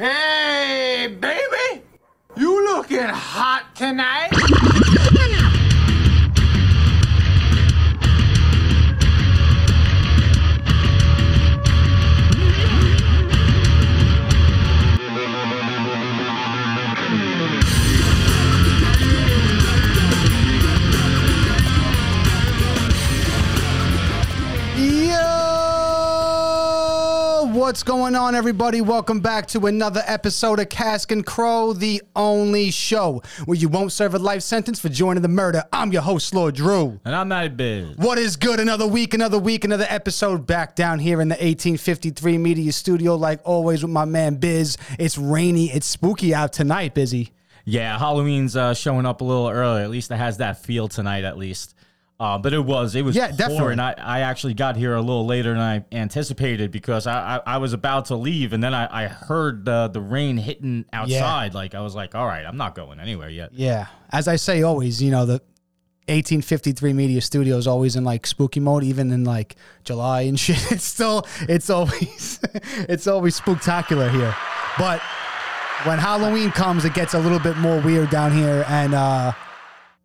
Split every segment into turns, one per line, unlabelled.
Hey, baby! You looking hot tonight?
What's going on, everybody? Welcome back to another episode of Cask and Crow, the only show where you won't serve a life sentence for joining the murder. I'm your host, Lord Drew.
And I'm Matty Biz.
What is good? Another week, another week, another episode back down here in the 1853 Media Studio, like always with my man Biz. It's rainy, it's spooky out tonight, busy.
Yeah, Halloween's uh, showing up a little early. At least it has that feel tonight, at least. Uh, but it was, it was
Yeah, definitely.
pouring. I, I actually got here a little later than I anticipated because I, I, I was about to leave and then I, I heard the, the rain hitting outside. Like, I was like, all right, I'm not going anywhere yet.
Yeah. As I say always, you know, the 1853 Media Studio is always in like spooky mode, even in like July and shit. It's still, it's always, it's always spooktacular here. But when Halloween comes, it gets a little bit more weird down here, and uh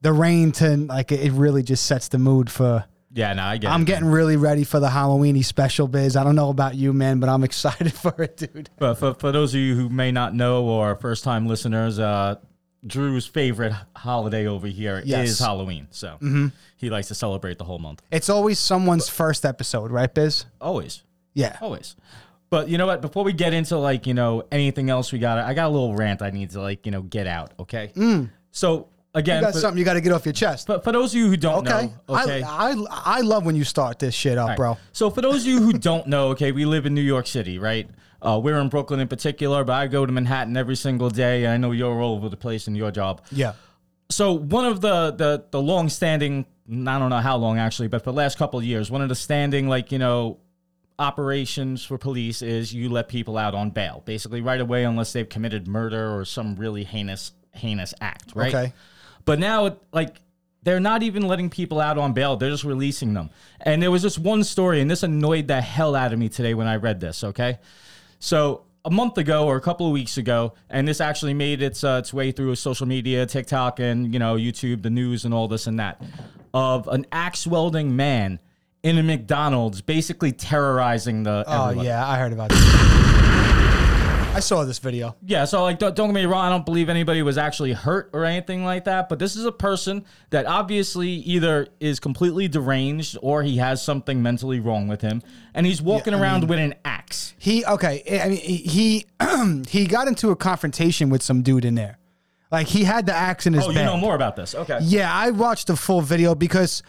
the rain to like it really just sets the mood for.
Yeah, no, I get
I'm
it.
getting really ready for the Halloweeny special, biz. I don't know about you, man, but I'm excited for it, dude.
But for, for those of you who may not know or first time listeners, uh, Drew's favorite holiday over here is
Yes. Mm-hmm.
Halloween. So he likes to celebrate the whole month.
It's always someone's first episode, right, biz?
Always.
Yeah.
Always. But you know what? Before we get into like, you know, anything else we got, I got a little rant I need to like, you know, get out. Okay. So again.
You got
for,
something you got to get off your chest.
but for those of you who don't
Okay.
know, okay.
I, I I love when you start this shit up,
right.
bro.
So for those of you who don't know, okay, we live in New York City, right? Uh, we're in Brooklyn in particular, but I go to Manhattan every single day. And I know you're all over the place in your job.
Yeah.
So one of the the the long standing, I don't know how long actually, but for the last couple of years, one of the standing like you know operations for police is you let people out on bail, basically right away, unless they've committed murder or some really heinous heinous act, right?
Okay.
But now, like, they're not even letting people out on bail; they're just releasing them. And there was this one story, and this annoyed the hell out of me today when I read this. Okay, so a month ago or a couple of weeks ago, and this actually made its uh, its way through social media, TikTok, and you know YouTube, the news, and all this and that, of an axe welding man in a McDonald's, basically terrorizing the.
Oh
everyone.
yeah, I heard about this. I saw this video.
Yeah, so like don't, don't get me wrong, I don't believe anybody was actually hurt or anything like that, but this is a person that obviously either is completely deranged or he has something mentally wrong with him and he's walking around with an axe.
He okay. I mean, he he got into a confrontation with some dude in there. Like he had the axe in his
Oh, you know more about this. Okay.
Yeah, I watched the full video because,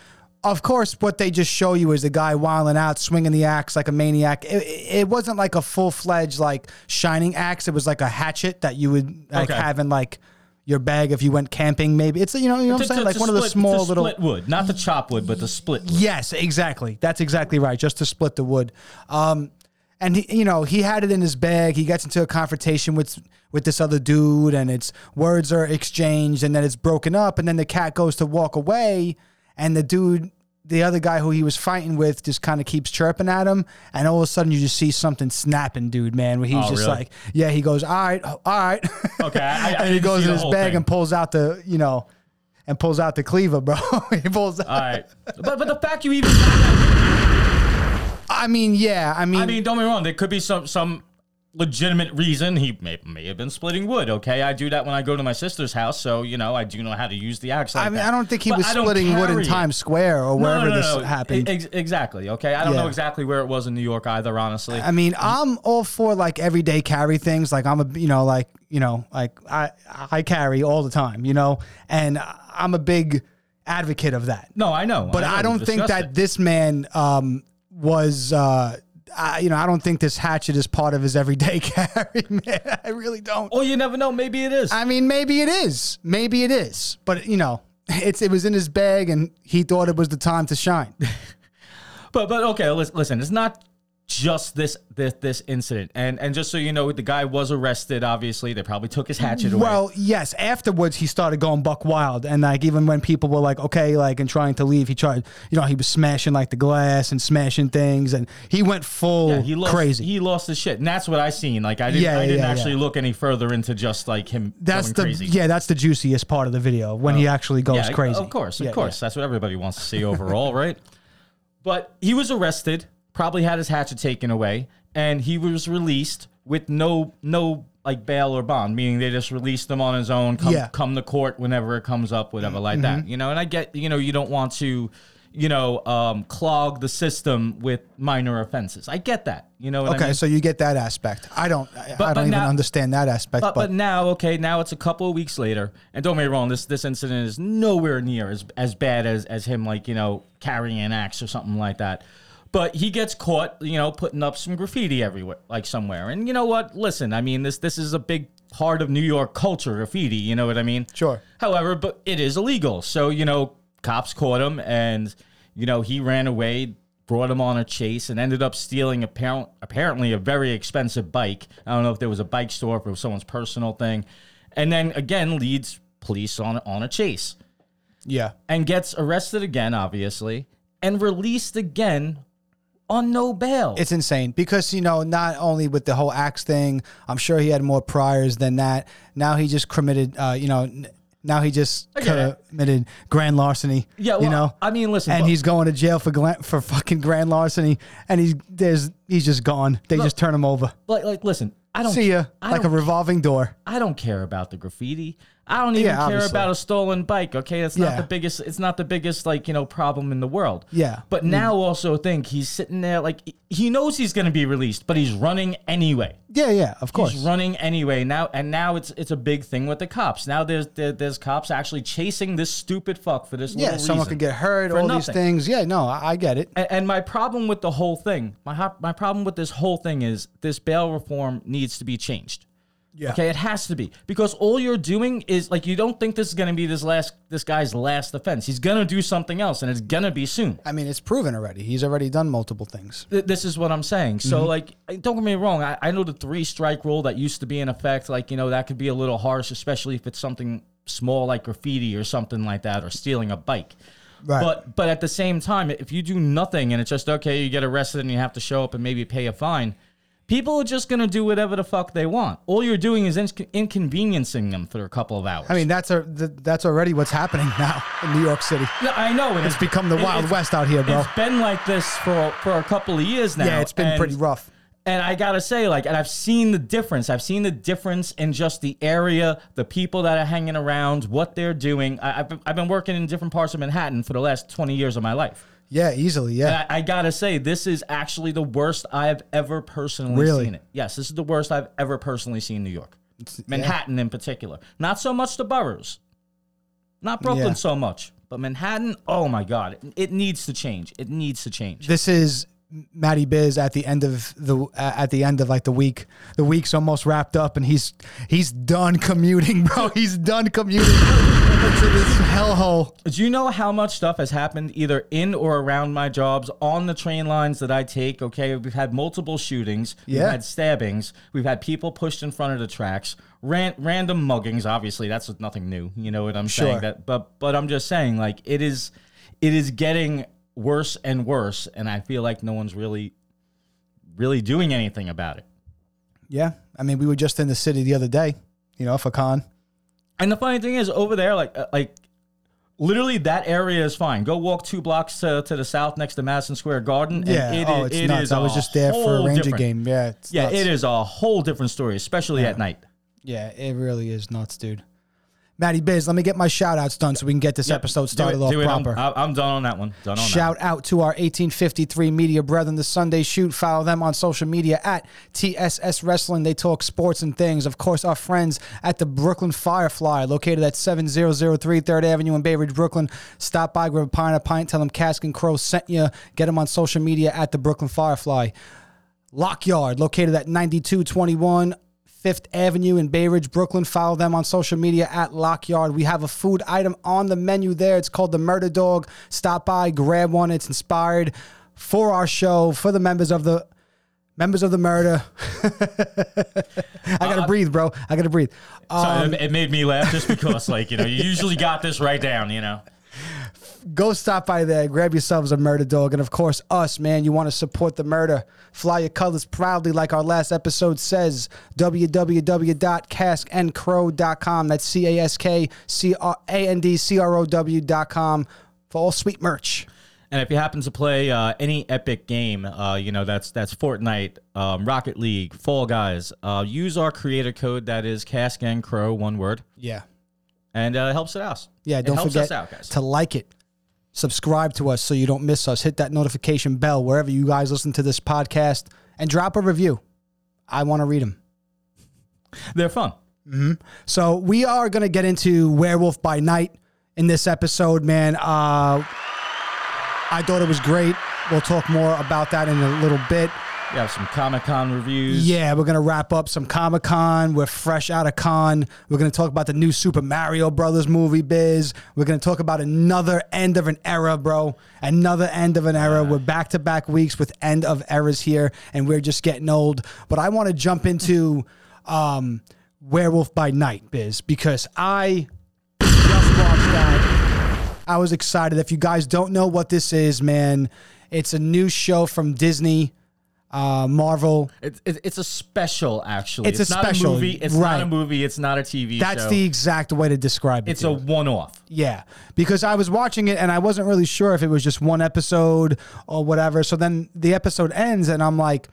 of course, what they just show you is the guy wilding out, swinging the axe like a maniac. It, it wasn't like a full fledged like shining axe. It was like a hatchet that you would like
Okay.
have in like your bag if you went camping. Maybe it's you know you know what I'm saying like one of the small little.
split wood, not the chop wood, but the split wood.
Yes, exactly. That's exactly right. Just to split the wood. Um, and he, you know, he had it in his bag. He gets into a confrontation with with this other dude, and it's words are exchanged, and then it's broken up, and then the cat goes to walk away, and the dude, the other guy who he was fighting with, just kind of keeps chirping at him, and all of a sudden you just see something snapping, dude, man. Where he's
Oh,
just
really?
like, yeah, he goes, all right, all right.
Okay, I- I
and he goes in his bag
thing.
and pulls out the, you know. And pulls out the cleaver, bro. he pulls out.
All right. But but the fact you even
I mean, yeah. I mean,
I mean, don't be me wrong. There could be some some legitimate reason he may, may have been splitting wood. Okay, I do that when I go to my sister's house, so you know I do know how to use the axe. Like
I mean,
that.
I don't think he
But
was splitting wood in. Times Square or wherever
no, no,
this
no.
happened.
Ex- exactly. Okay, I don't
Yeah.
know exactly where it was in New York either. Honestly,
I mean, I'm all for like everyday carry things. Like I'm a, you know, like you know, like I I carry all the time, you know, and I'm a big advocate of that.
no, I know,
But
know,
I don't think that
it.
this man um, was. Uh, I, you know, I don't think this hatchet is part of his everyday carry, man. I really don't.
Or you never know. Maybe it is.
I mean, maybe it is. Maybe it is. But you know, it's it was in his bag, and he thought it was the time to shine.
But but okay, listen, it's not just this this this incident. And and just so you know, the guy was arrested. Obviously, they probably took his hatchet away.
Well, yes. Afterwards, he started going buck wild, and like even when people were like, "Okay," like and trying to leave, he tried. You know, he was smashing like the glass and smashing things, and he went full
Yeah, he lost,
crazy.
He lost his shit, and that's what I seen. Like I didn't,
Yeah,
I didn't
yeah,
actually look any further into just like him.
that's
going
the
crazy.
yeah, that's the juiciest part of the video when he oh. actually goes crazy.
Of course, of course. That's what everybody wants to see overall, right? But he was arrested, probably had his hatchet taken away, and he was released with no no like bail or bond, meaning they just released him on his own, come
Yeah. Mm-hmm.
come to court whenever it comes up, whatever like that. You know, and I get you know, you don't want to you know, um, clog the system with minor offenses. I get that. You know
Okay,
I mean?
so you get that aspect. I don't. I,
But-
I don't
but
even
now-
understand that aspect.
But,
But,
but now, okay, now it's a couple of weeks later, and don't get me wrong, this this incident is nowhere near as as bad as as him like you know carrying an axe or something like that. But he gets caught, you know, putting up some graffiti everywhere, like somewhere. And you know what? Listen, I mean, this this is a big part of New York culture, graffiti. You know what I mean?
Sure.
However, but it is illegal, so you know, cops caught him, and you know he ran away, brought him on a chase, and ended up stealing apparent, apparently a very expensive bike. I don't know if there was a bike store, if it was someone's personal thing, and then again leads police on on a chase
yeah,
and gets arrested again, obviously, and released again on no bail.
it's insane because you know not only with the whole axe thing, I'm sure he had more priors than that. Now he just committed. Uh, you know. Now he just committed grand larceny.
Yeah, well,
you know.
I mean, listen,
and he's going to jail for gla- for fucking grand larceny, and he's there's he's just gone. They just turn him over.
like, like, listen, I don't
See ya,
I
like a revolving door.
I don't care about the graffiti. I don't even
Yeah,
care
obviously.
about a stolen bike. Okay, that's not
Yeah.
the biggest. It's not the biggest like you know problem in the world.
Yeah.
But mm-hmm. now also think he's sitting there like he knows he's going to be released, but he's running anyway.
Yeah, yeah, of course.
He's running anyway now, and now it's it's a big thing with the cops. Now there's there, there's cops actually chasing this stupid fuck for this.
yeah, someone could get hurt. All these things. Yeah, no, I, I get it.
And, and my problem with the whole thing, my my problem with this whole thing is this bail reform needs to be changed.
Yeah.
Okay, it has to be because all you're doing is like you don't think this is going to be this last this guy's last offense. He's going to do something else, and it's going to be soon.
I mean, it's proven already. He's already done multiple things.
Th- This is what I'm saying. So, mm-hmm. like, don't get me wrong. I, I know the three strike rule that used to be in effect. Like, you know, that could be a little harsh, especially if it's something small like graffiti or something like that, or stealing a bike.
Right.
But but at the same time, if you do nothing and it's just okay, you get arrested and you have to show up and maybe pay a fine. People are just gonna do whatever the fuck they want. All you're doing is inc- inconveniencing them for a couple of hours.
I mean, that's a th- that's already what's happening now in New York City.
Yeah, I know, and
It's become the
it-
Wild West out here, bro.
It's been like this for for a couple of years now.
Yeah, it's been
and-
pretty rough.
And I gotta say, like, and I've seen the difference. I've seen the difference in just the area, the people that are hanging around, what they're doing. I, I've, I've been working in different parts of Manhattan for the last 20 years of my life.
Yeah, easily. Yeah.
I, I gotta say, this is actually the worst I have ever personally
Really?
seen it. Yes, this is the worst I've ever personally seen New York. Manhattan in particular. Not so much the boroughs. Not Brooklyn
Yeah.
so much. But Manhattan, oh my God, it, it needs to change. It needs to change.
this is Matty Biz at the end of the uh, at the end of like the week. The week's almost wrapped up, and he's he's done commuting, bro. He's done commuting into this hellhole.
Do you know how much stuff has happened either in or around my jobs on the train lines that I take? Okay, we've had multiple shootings, we've
Yeah.
had stabbings, we've had people pushed in front of the tracks, ran, random muggings. Obviously, that's nothing new. You know what I'm
Sure.
saying? That, but but I'm just saying, like it is, it is getting worse and worse, and I feel like no one's really, really doing anything about it.
Yeah, I mean, we were just in the city the other day, you know, for con.
And the funny thing is, over there, like uh, like literally that area is fine. Go walk two blocks to, to the south next to Madison Square Garden. and
Yeah,
it
oh, it's
it
nuts.
is
I was just there for a Ranger
different-
game. Yeah, it's
Yeah,
nuts.
it is a whole different story, especially at night.
Yeah, it really is nuts, dude. Matty Biz, let me get my shout outs done so we can get this
Yep,
episode started off proper.
I'm, I'm done on that one. Done on
Shout out to our 1853 media brethren, the Sunday Shoot. Follow them on social media at TSS Wrestling. They talk sports and things. Of course, our friends at the Brooklyn Firefly, located at 7003 3rd Avenue in Bay Ridge, Brooklyn. Stop by, grab a pint, a pint. Tell them Cask and Crow sent you. Get them on social media at the Brooklyn Firefly. Lockyard, located at 9221 Fifth Avenue in Bay Ridge, Brooklyn. Follow them on social media at Lockyard. We have a food item on the menu there. It's called the Murder Dog. Stop by, grab one. It's inspired for our show, for the members of the members of the murder. I gotta
Uh,
breathe, bro. I gotta breathe. Um,
it, it made me laugh just because, like, you know, you usually got this right down, you know.
Go stop by there, grab yourselves a murder dog, and of course, us, man. You want to support the murder. Fly your colors proudly, like our last episode says. www.caskandcrow.com. That's C A S K C R A N D C R O W.com for all sweet merch.
And if you happen to play uh, any epic game, uh, you know that's that's Fortnite, um, Rocket League, Fall Guys. Uh, use our creator code that is Cask and Crow, one word,
Yeah.
and uh, it helps it out.
Yeah, don't forget
out, guys.
to like it, subscribe to us so you don't miss us. Hit that notification bell wherever you guys listen to this podcast and drop a review. I want to read them.
They're fun.
So we are going to get into Werewolf by Night in this episode, man. Uh, I thought it was great. We'll talk more about that in a little bit.
We have some Comic Con reviews.
Yeah, we're gonna wrap up some Comic Con. We're fresh out of con. We're gonna talk about the new Super Mario Brothers movie, biz. We're gonna talk about another end of an era, bro. Another end of an era. We're back to back weeks with end of eras here, and we're just getting old. But I want to jump into um, Werewolf by Night, biz, because I just watched that. I was excited. If you guys don't know what this is, man, it's a new show from Disney, uh, Marvel.
It's it's it's a special actually.
It's a
not
special,
a movie. It's
right.
not a movie. It's not a TV
That's
show.
the exact way to describe it.
It's a one-off.
yeah, because I was watching it and I wasn't really sure if it was just one episode or whatever. So then the episode ends and I'm like,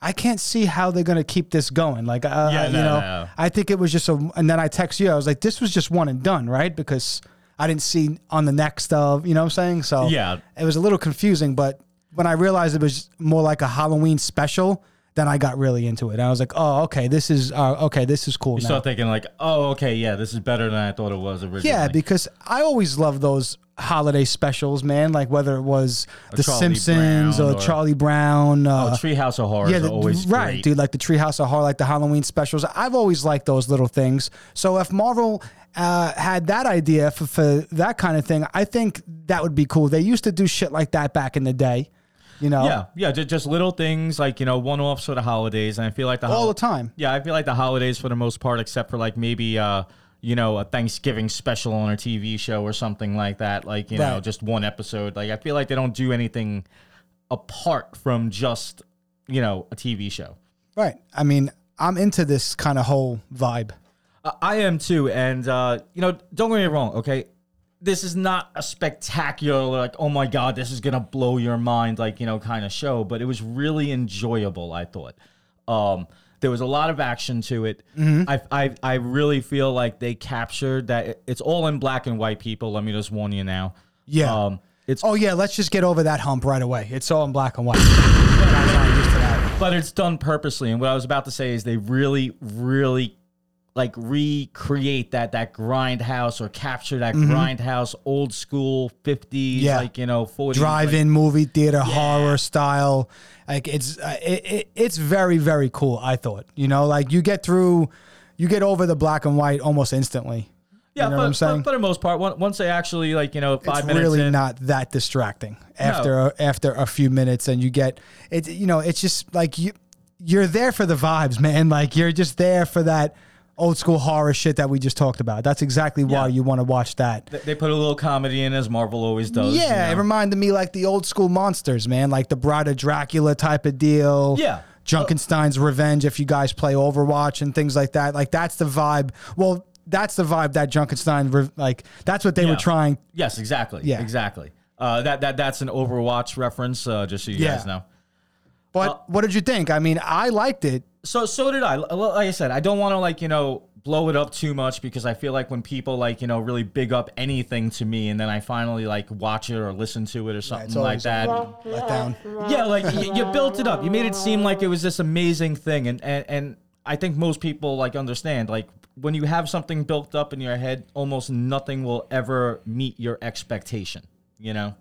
I can't see how they're gonna keep this going. Like, uh,
Yeah,
you
no,
know,
no.
I think it was just a. And then I text you. I was like, this was just one and done, right? Because I didn't see on the next of. You know what I'm saying? So
Yeah.
it was a little confusing. But when I realized it was more like a Halloween special. Then I got really into it. I was like, "Oh, okay, this is uh, okay. This is cool."
You
now.
start thinking like, oh, okay, yeah, this is better than I thought it was originally.
Yeah, because I always love those holiday specials, man. Like whether it was The
Charlie
Simpsons
Brown
or,
or-
Charlie Brown.
oh,
Uh,
Treehouse of Horror.
yeah, the,
always
right,
great.
dude. Like the Treehouse of Horror, like the Halloween specials. I've always liked those little things. So if Marvel uh, had that idea for, for that kind of thing, I think that would be cool. They used to do shit like that back in the day. You know,
Yeah, yeah, just, just little things like you know one-offs for the holidays, and I feel like the
all
hol-
the time.
Yeah, I feel like the holidays for the most part, except for like maybe uh, you know a Thanksgiving special on a TV show or something like that. Like you know just one episode. Like I feel like they don't do anything apart from just you know a TV show.
Right. I mean, I'm into this kind of whole vibe.
Uh, I am too, and uh, you know, don't get me wrong. Okay, this is not a spectacular, like, oh my god, this is gonna blow your mind, like you know, kind of show. But it was really enjoyable. I thought. Um, there was a lot of action to it.
Mm-hmm.
I, I I really feel like they captured that. It's all in black and white. People, let me just warn you now.
Yeah.
Um, it's
Oh yeah, let's just get over that hump right away. It's all in black and white. I'm not used to that.
but it's done purposely. And what I was about to say is they really, really like recreate that that grindhouse or capture that grindhouse old school 50s
Mm-hmm. Yeah.
like you know 40s
drive-in movie theater horror style. Like it's uh, it, it, it's very very cool i thought you know? Like you get through you get over the black and white almost instantly.
Yeah
you know
but,
what i'm saying?
but for the most part once they actually like you know five
it's
minutes
really
in
not that distracting after after a few minutes and you get it you know it's just like you you're there for the vibes man. Like you're just there for that old school horror shit that we just talked about that's exactly why
Yeah.
you want to watch that
they- put a little comedy in as marvel always does you
Yeah, it
know?
reminded me like the old school monsters, man, like the Bride of Dracula type of deal.
Yeah.
Junkenstein's Revenge, if you guys play Overwatch and things like that. Like that's the vibe. Well, that's the vibe that Junkenstein, re- like that's what they
Yeah.
were trying.
yes exactly
Yeah.
exactly uh, that that that's an overwatch reference uh, just so you
Yeah.
guys know
But
Uh,
what did you think? I mean, I liked it.
So so did I. Like I said, I don't want to like you know blow it up too much because I feel like when people like you know really big up anything to me and then I finally like watch it or listen to it or something
it's
like that.
Let down.
Yeah, like you, you built it up. You made it seem like it was this amazing thing, and and and I think most people like understand like when you have something built up in your head, almost nothing will ever meet your expectation. You know,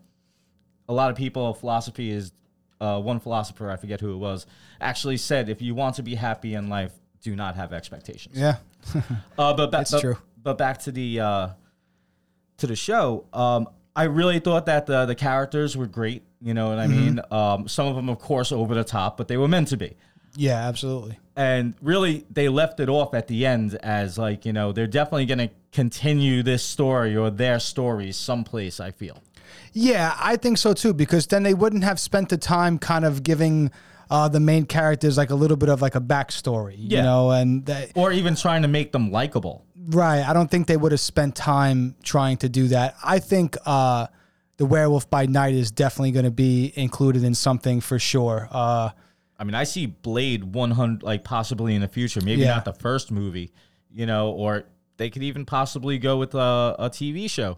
a lot of people philosophy is uh, one philosopher I forget who it was actually said if you want to be happy in life, do not have expectations.
Yeah.
Uh, but but,
true.
But back to the uh, to the show. Um, I really thought that the the characters were great. You know what I mean? Um, some of them, of course, over the top, but they were meant to be.
Yeah, absolutely.
And really, they left it off at the end as like, you know, they're definitely going to continue this story or their stories someplace, I feel.
Yeah, I think so too, because then they wouldn't have spent the time kind of giving uh, the main characters like a little bit of like a backstory, you
Yeah.
know, and that,
Or even trying to make them likable.
right. I don't think they would have spent time trying to do that. I think uh, the Werewolf by Night is definitely going to be included in something for sure. Uh,
I mean, I see Blade 100, like possibly in the future, maybe
Yeah.
not the first movie, you know, or they could even possibly go with a, a TV show.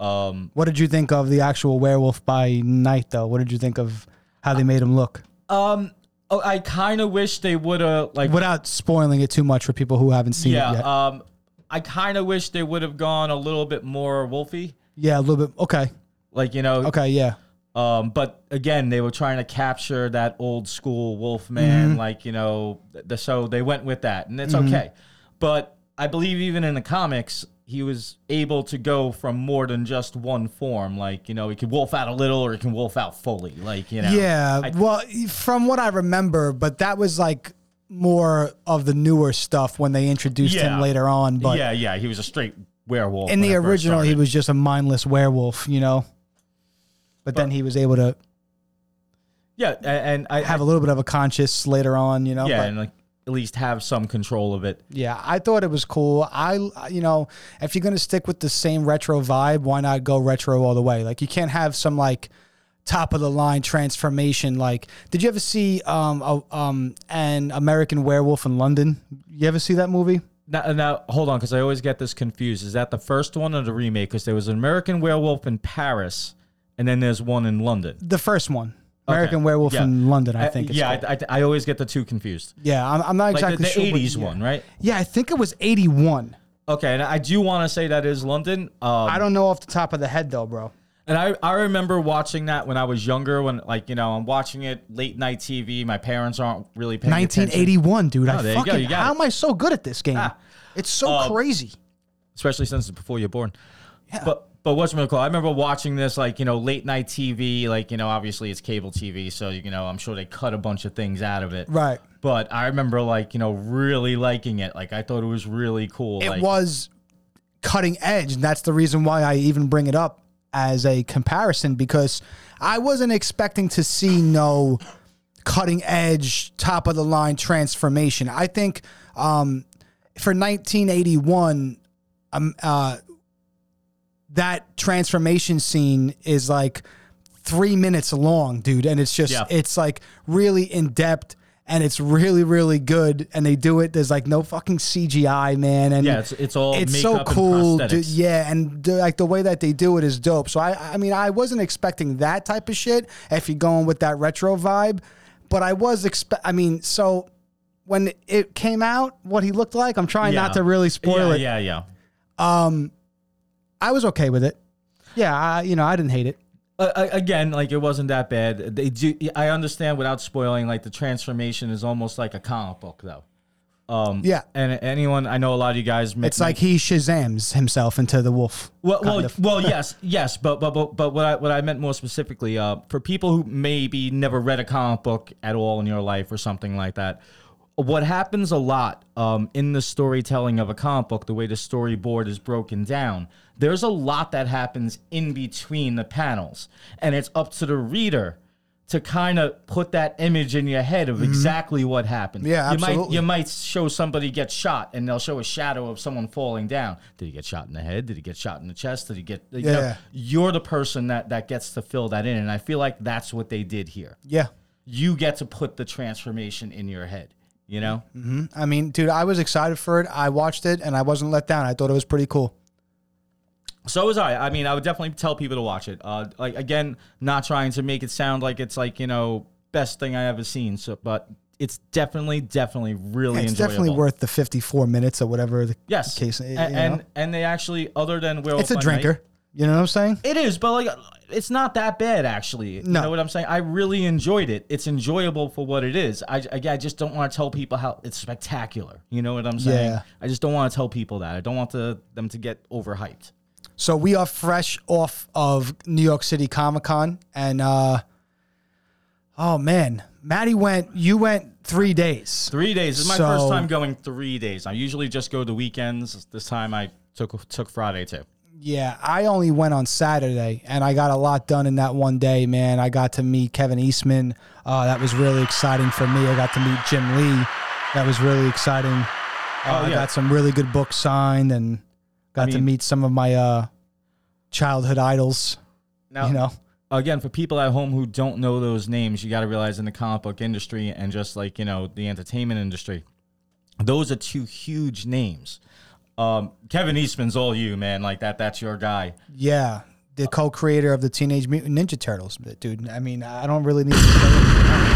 Um,
what did you think of the actual Werewolf by Night, though? What did you think of how they made him look?
um, oh, I kind of wish they would have, like,
Without spoiling it too much for people who haven't seen it yet.
um, I kind of wish they would have gone a little bit more wolfy.
yeah, a little bit. Okay.
Like, you know,
Okay. Yeah.
Um, but again, they were trying to capture that old school Wolfman,
Mm-hmm.
like you know, the, so they went with that, and it's okay. But I believe even in the comics, he was able to go from more than just one form. Like you know, he could wolf out a little, or he can wolf out fully. Like you know,
Yeah,
I-
well, from what I remember, but that was like more of the newer stuff when they introduced him later on. But
yeah, yeah, he was a straight werewolf.
in the original, he was just a mindless werewolf, you know. But, then he was able to
yeah, and I
have a little bit of a conscious later on, you know.
yeah,
but-
and like least have some control of it.
Yeah, I thought it was cool. I, you know, if you're gonna stick with the same retro vibe, why not go retro all the way? Like you can't have some like top of the line transformation. Like, did you ever see um a, um an American Werewolf in London? You ever see that movie?
Now, now hold on, because I always get this confused. Is that the first one or the remake? Because there was an American Werewolf in Paris, and then there's one in London.
The first one, American
Okay.
Werewolf
Yeah.
in London. I think. It's
yeah. I, I, I always get the two confused.
yeah. I'm, I'm not
Like
exactly
the, the
sure. what-
80s
yeah.
one, right?
Yeah, I think it was 81.
Okay, and I do want to say that is London. Um,
I don't know off the top of the head though, bro.
and I, I remember watching that when I was younger, when, like, you know, I'm watching it late night TV. My parents aren't really paying attention.
1981, dude.
Oh,
I
there you go,
fucking. how
it.
am I so good at this game?
Ah.
It's so
Um,
crazy.
especially since it's before you're born. Yeah. But but what's my call? I remember watching this like you know late night TV, like you know obviously it's cable TV, so you know I'm sure they cut a bunch of things out of it.
Right.
But I remember like you know really liking it. Like I thought it was really cool.
it
like,
was cutting edge and that's the reason why i even bring it up as a comparison because i wasn't expecting to see no cutting edge top of the line transformation i think um, for 1981 um, uh, that transformation scene is like three minutes long dude and it's just
Yeah.
it's like really in depth and it's really really good and they do it there's like no fucking cgi man and
Yeah, it's it's all
it's so cool dude. yeah and the, like the way that they do it is dope so i i mean i wasn't expecting that type of shit if you're going with that retro vibe but i was expect i mean so when it came out what he looked like i'm trying
Yeah.
not to really spoil it
yeah,
it
Yeah, yeah.
Um, i was okay with it yeah I, you know i didn't hate it
Uh, again, like it wasn't that bad. They do. I understand without spoiling. Like the transformation is almost like a comic book, though. Um,
Yeah.
And anyone, I know a lot of you guys. ma-
it's like he shazams himself into the wolf
Well, well, well, yes, yes, but but but but what I what I meant more specifically, uh, for people who maybe never read a comic book at all in your life or something like that, what happens a lot um, in the storytelling of a comic book, the way the storyboard is broken down, there's a lot that happens in between the panels, and it's up to the reader to kind of put that image in your head of exactly what happened.
Mm-hmm. Yeah,
you might
absolutely.
you might show somebody get shot and they'll show a shadow of someone falling down. Did he get shot in the head? Did he get shot in the chest? Did he get you know,
Yeah.
you're the person that that gets to fill that in and I feel like that's what they did here.
yeah
You get to put the transformation in your head, you know?
I mean, dude, I was excited for it. I watched it and I wasn't let down. I thought it was pretty cool.
So was I. I mean, I would definitely tell people to watch it. Uh like again, not trying to make it sound like it's like, you know, best thing I ever seen. So but it's definitely, definitely really
It's
enjoyable.
definitely worth the 54 minutes or whatever the
yes.
case. You
and
know?
and, they actually, other than Werewolf
it's a
by Night-
drinker. You know what I'm saying?
It is, but like it's not that bad actually. You know what I'm saying? I really enjoyed it. It's enjoyable for what it is. I, I, I just don't want to tell people how it's spectacular. You know what I'm saying?
Yeah.
I just don't want to tell people that. I don't want to, them to get overhyped.
So we are fresh off of New York City Comic Con, and uh, oh man, Matty went. You went three days.
Three days. This is my
So-
first time going three days. I usually just go the weekends. This time I took took Friday too.
Yeah, I only went on Saturday, and I got a lot done in that one day. Man, I got to meet Kevin Eastman. Uh, that was really exciting for me. I got to meet Jim Lee. That was really exciting. Uh,
Oh,
I got some really good books signed, and got to
mean-
meet some of my uh, childhood idols.
Now,
you know,
again, for people at home who don't know those names, you got to realize in the comic book industry and just like you know the entertainment industry, those are two huge names. Um, Kevin Eastman's all you, man. Like that. That's your guy.
yeah, the co-creator of the Teenage Mutant Ninja Turtles, dude. I mean, I don't really need to.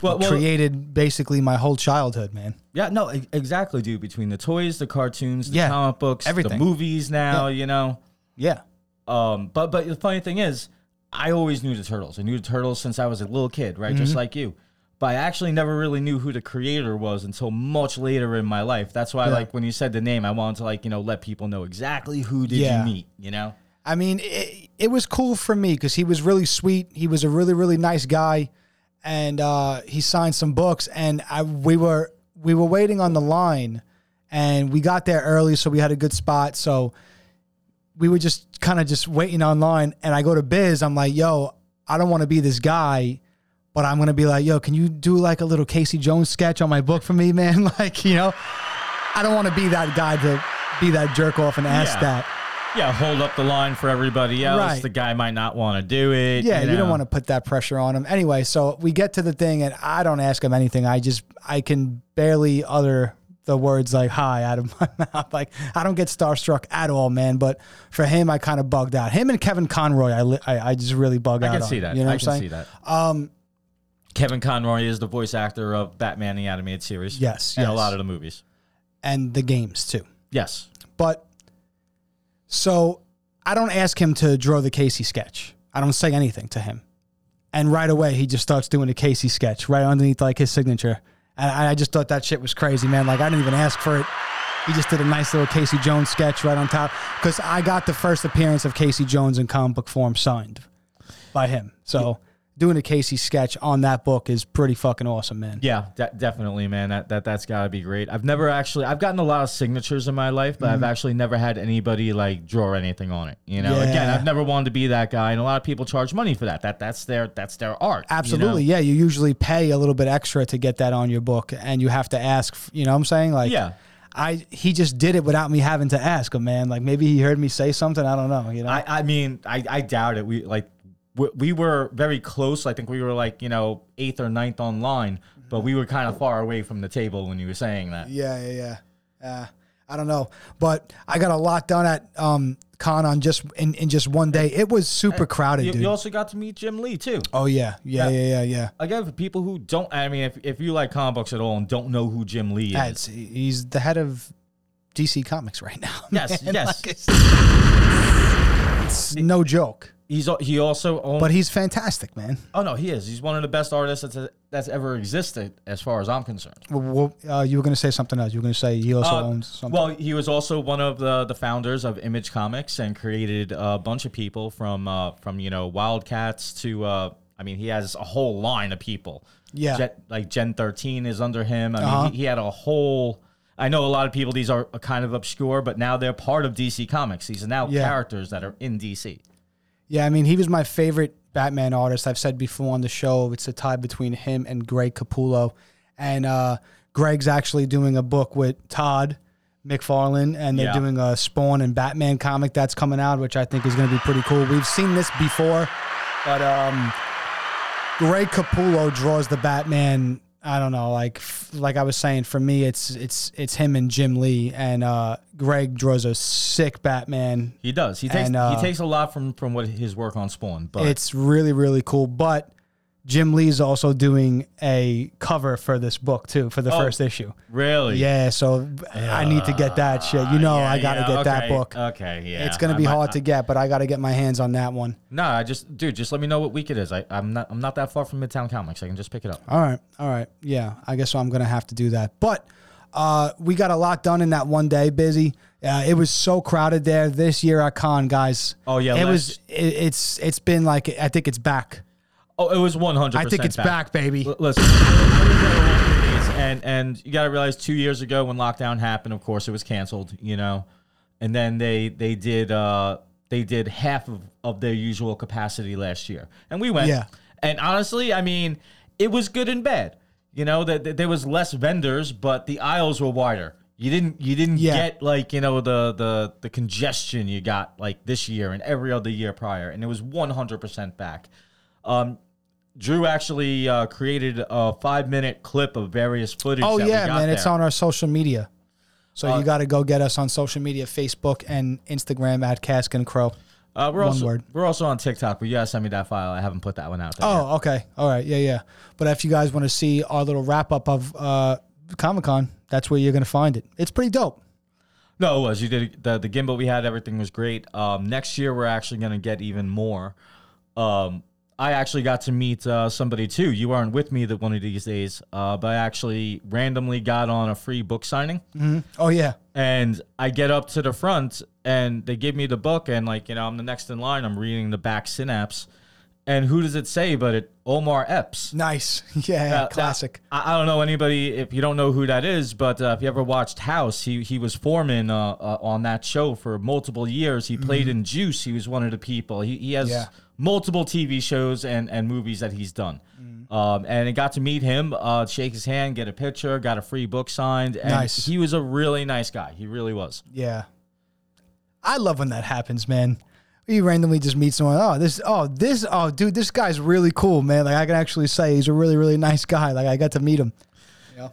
Well, well
created basically my whole childhood, man.
yeah, no, exactly, dude. Between the toys, the cartoons, the
Yeah,
comic books,
everything.
the movies. Now, you know.
Yeah.
Um, but but the funny thing is, I always knew the turtles. I knew the turtles since I was a little kid, right?
Mm-hmm.
Just like you. But I actually never really knew who the creator was until much later in my life. That's why,
Yeah.
like, when you said the name, I wanted to like you know let people know exactly who did
Yeah.
you meet. You know?
I mean, it, it was cool for me because he was really sweet. He was a really, really nice guy, and uh, he signed some books. And I, we were we were waiting on the line, and we got there early, so we had a good spot. So we were just kind of just waiting online. And I go to Biz. I'm like, "Yo, I don't want to be this guy." But I'm gonna be like, yo, can you do like a little Casey Jones sketch on my book for me, man? like, you know, I don't want to be that guy to be that jerk off and ask
Yeah.
that.
Yeah, hold up the line for everybody else.
Right.
The guy might not want to do it.
Yeah, you, don't want to put that pressure on him. Anyway, so we get to the thing, and I don't ask him anything. I just I can barely utter the words like "hi" out of my mouth. Like I don't get starstruck at all, man. But for him, I kind of bugged out. Him and Kevin Conroy, I I, I just really bug out.
I can
on.
see that.
You know
I
what
can
I'm
see
saying?
that. Um, Kevin Conroy is the voice actor of Batman the animated series.
Yes,
and a lot of the movies.
And the games too.
Yes.
But so I don't ask him to draw the Casey sketch. I don't say anything to him. And right away he just starts doing a Casey sketch right underneath like his signature. And I I just thought that shit was crazy, man. Like I didn't even ask for it. He just did a nice little Casey Jones sketch right on top. Because I got the first appearance of Casey Jones in comic book form signed by him. So doing a Casey sketch on that book is pretty fucking awesome, man.
Yeah, de- definitely, man. That that that's got to be great. I've never actually I've gotten a lot of signatures in my life, but I've actually never had anybody like draw anything on it. You know, again,
Mm-hmm.
I've never wanted to be that guy, and a lot of people charge money for that. That that's their that's their art. you know?
Absolutely, yeah. You usually pay a little bit extra to get that on your book, and you have to ask. You know what I'm saying? Like,
Yeah.
I he just did it without me having to ask him, man. Like maybe he heard me say something. I don't know. You know?
I, I mean, I, I doubt it. We like we, we were very close. I think we were like you know eighth or ninth online, but we were kind of far away from the table when you were saying that.
yeah, yeah, yeah. Uh, I don't know, but I got a lot done at um, con on just in, in just one day. It was super crowded,
You,
dude.
you also got to meet Jim Lee too.
oh yeah, yeah, yeah, yeah, yeah.
Again, for people who don't, I mean, if, if you like comic books at all and don't know who Jim Lee is,
Yeah, he's the head of DC Comics right now.
Yes,
man.
yes.
Like, it's, it's no joke,
he's he also owns.
but he's fantastic, man.
oh no, he is. He's one of the best artists that's that's ever existed, as far as I'm concerned.
Well, uh, you were going to say something else. You were going to say he also
Uh,
owns something.
Well, he was also one of the, the founders of Image Comics and created a bunch of people from uh, from you know Wildcats to uh, I mean he has a whole line of people.
Yeah.
Jet, like Gen 13 is under him. I mean
Uh-huh.
he, he had a whole. I know a lot of people these are kind of obscure, but now they're part of DC Comics. These are now
Yeah.
characters that are in DC.
Yeah, I mean, he was my favorite Batman artist. I've said before on the show, it's a tie between him and Greg Capullo. And uh, Greg's actually doing a book with Todd McFarlane, and they're
Yeah.
doing a Spawn and Batman comic that's coming out, which I think is going to be pretty cool. We've seen this before, but um, Greg Capullo draws the Batman. I don't know, like like I was saying, for me, it's it's it's him and Jim Lee, and uh, Greg draws a sick Batman
He does. He takes
And, uh,
he takes a lot from from what his work on Spawn, but
it's really really cool but jim lee's also doing a cover for this book too for the
Oh,
first issue
really,
yeah so i need to get that shit you know
Yeah,
i gotta
yeah,
get that book
Okay, yeah.
it's gonna
I
be
might-
hard to get but i gotta get my hands on that one
No, I just, dude, just let me know what week it is. I, I'm not, I'm not that far from Midtown Comics. I can just pick it up.
all right all right yeah i guess i'm gonna have to do that but Uh, we got a lot done in that one day. Busy. Uh, it was so crowded there this year at con, guys.
Oh, yeah,
it was. It, it's it's been like I think it's back.
Oh, it was 100%.
I think it's back, baby.
L- Listen, I was at one of these, and and you got to realize two years ago when lockdown happened, of course it was canceled. You know, and then they they did uh they did half of, of their usual capacity last year, and we went.
Yeah.
And honestly, I mean, it was good and bad. You know that that there was less vendors, but the aisles were wider. You didn't you didn't
Yeah.
get like you know the the the congestion you got like this year and every other year prior, and it was one hundred percent back. Um, Drew actually uh, created a five minute clip of various footage.
Oh yeah, man! It's on our social media. So
Uh,
you got to go get us on social media: Facebook and Instagram at Cask and Crow.
Uh, we're
one
also
word.
we're also on TikTok, but you gotta send me that file. I haven't put that one out there. yet.
Oh, okay. All right. Yeah, yeah. But if you guys want to see our little wrap up of uh, Comic Con, that's where you're going to find it. It's pretty dope.
No, it was. You did the the gimbal we had. Everything was great. Um, next year we're actually gonna get even more. Um, I actually got to meet uh, somebody too. You aren't with me that one of these days, uh, but I actually randomly got on a free book signing.
Oh, yeah.
And I get up to the front and they give me the book and like, you know, I'm the next in line. I'm reading the back synapse. And who does it say but it Omar Epps?
Nice. Yeah,
Uh,
classic.
that- I, I don't know anybody if you don't know who that is, but uh, if you ever watched House, he he was foreman uh, uh, on that show for multiple years. He played in Juice. He was one of the people. He, he has
Mm-hmm. Yeah.
Multiple TV shows and and movies that he's done.
Mm-hmm.
Um, and I got to meet him, uh, shake his hand, get a picture, got a free book signed. And
Nice.
He was a really nice guy. He really was.
Yeah. I love when that happens, man. You randomly just meet someone. Oh, this. Oh, this. Oh, dude, this guy's really cool, man. Like I can actually say he's a really, really nice guy. Like I got to meet him. Yeah.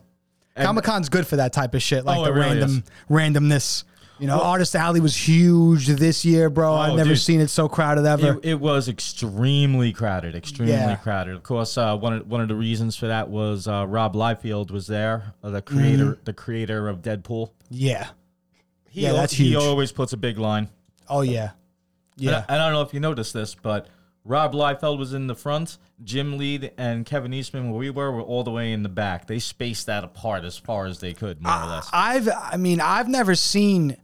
Comic Con's good for that type of shit, like
Oh,
the
really
random randomness. You know, Artist Alley was huge this year, bro. I've
Oh,
never
dude.
seen it so crowded ever.
It, it was extremely crowded, extremely
Yeah.
crowded. Of course, uh, one of one of the reasons for that was uh, Rob Liefeld was there, uh, the creator, the creator of Deadpool.
yeah.
He,
Yeah, that's
he
huge.
always puts a big line.
Oh yeah.
I-
Yeah.
And I, don't know if you noticed this, but Rob Liefeld was in the front. Jim Lee and Kevin Eastman, where we were, were all the way in the back. They spaced that apart as far as they could, more or less.
I've I mean, I've never seen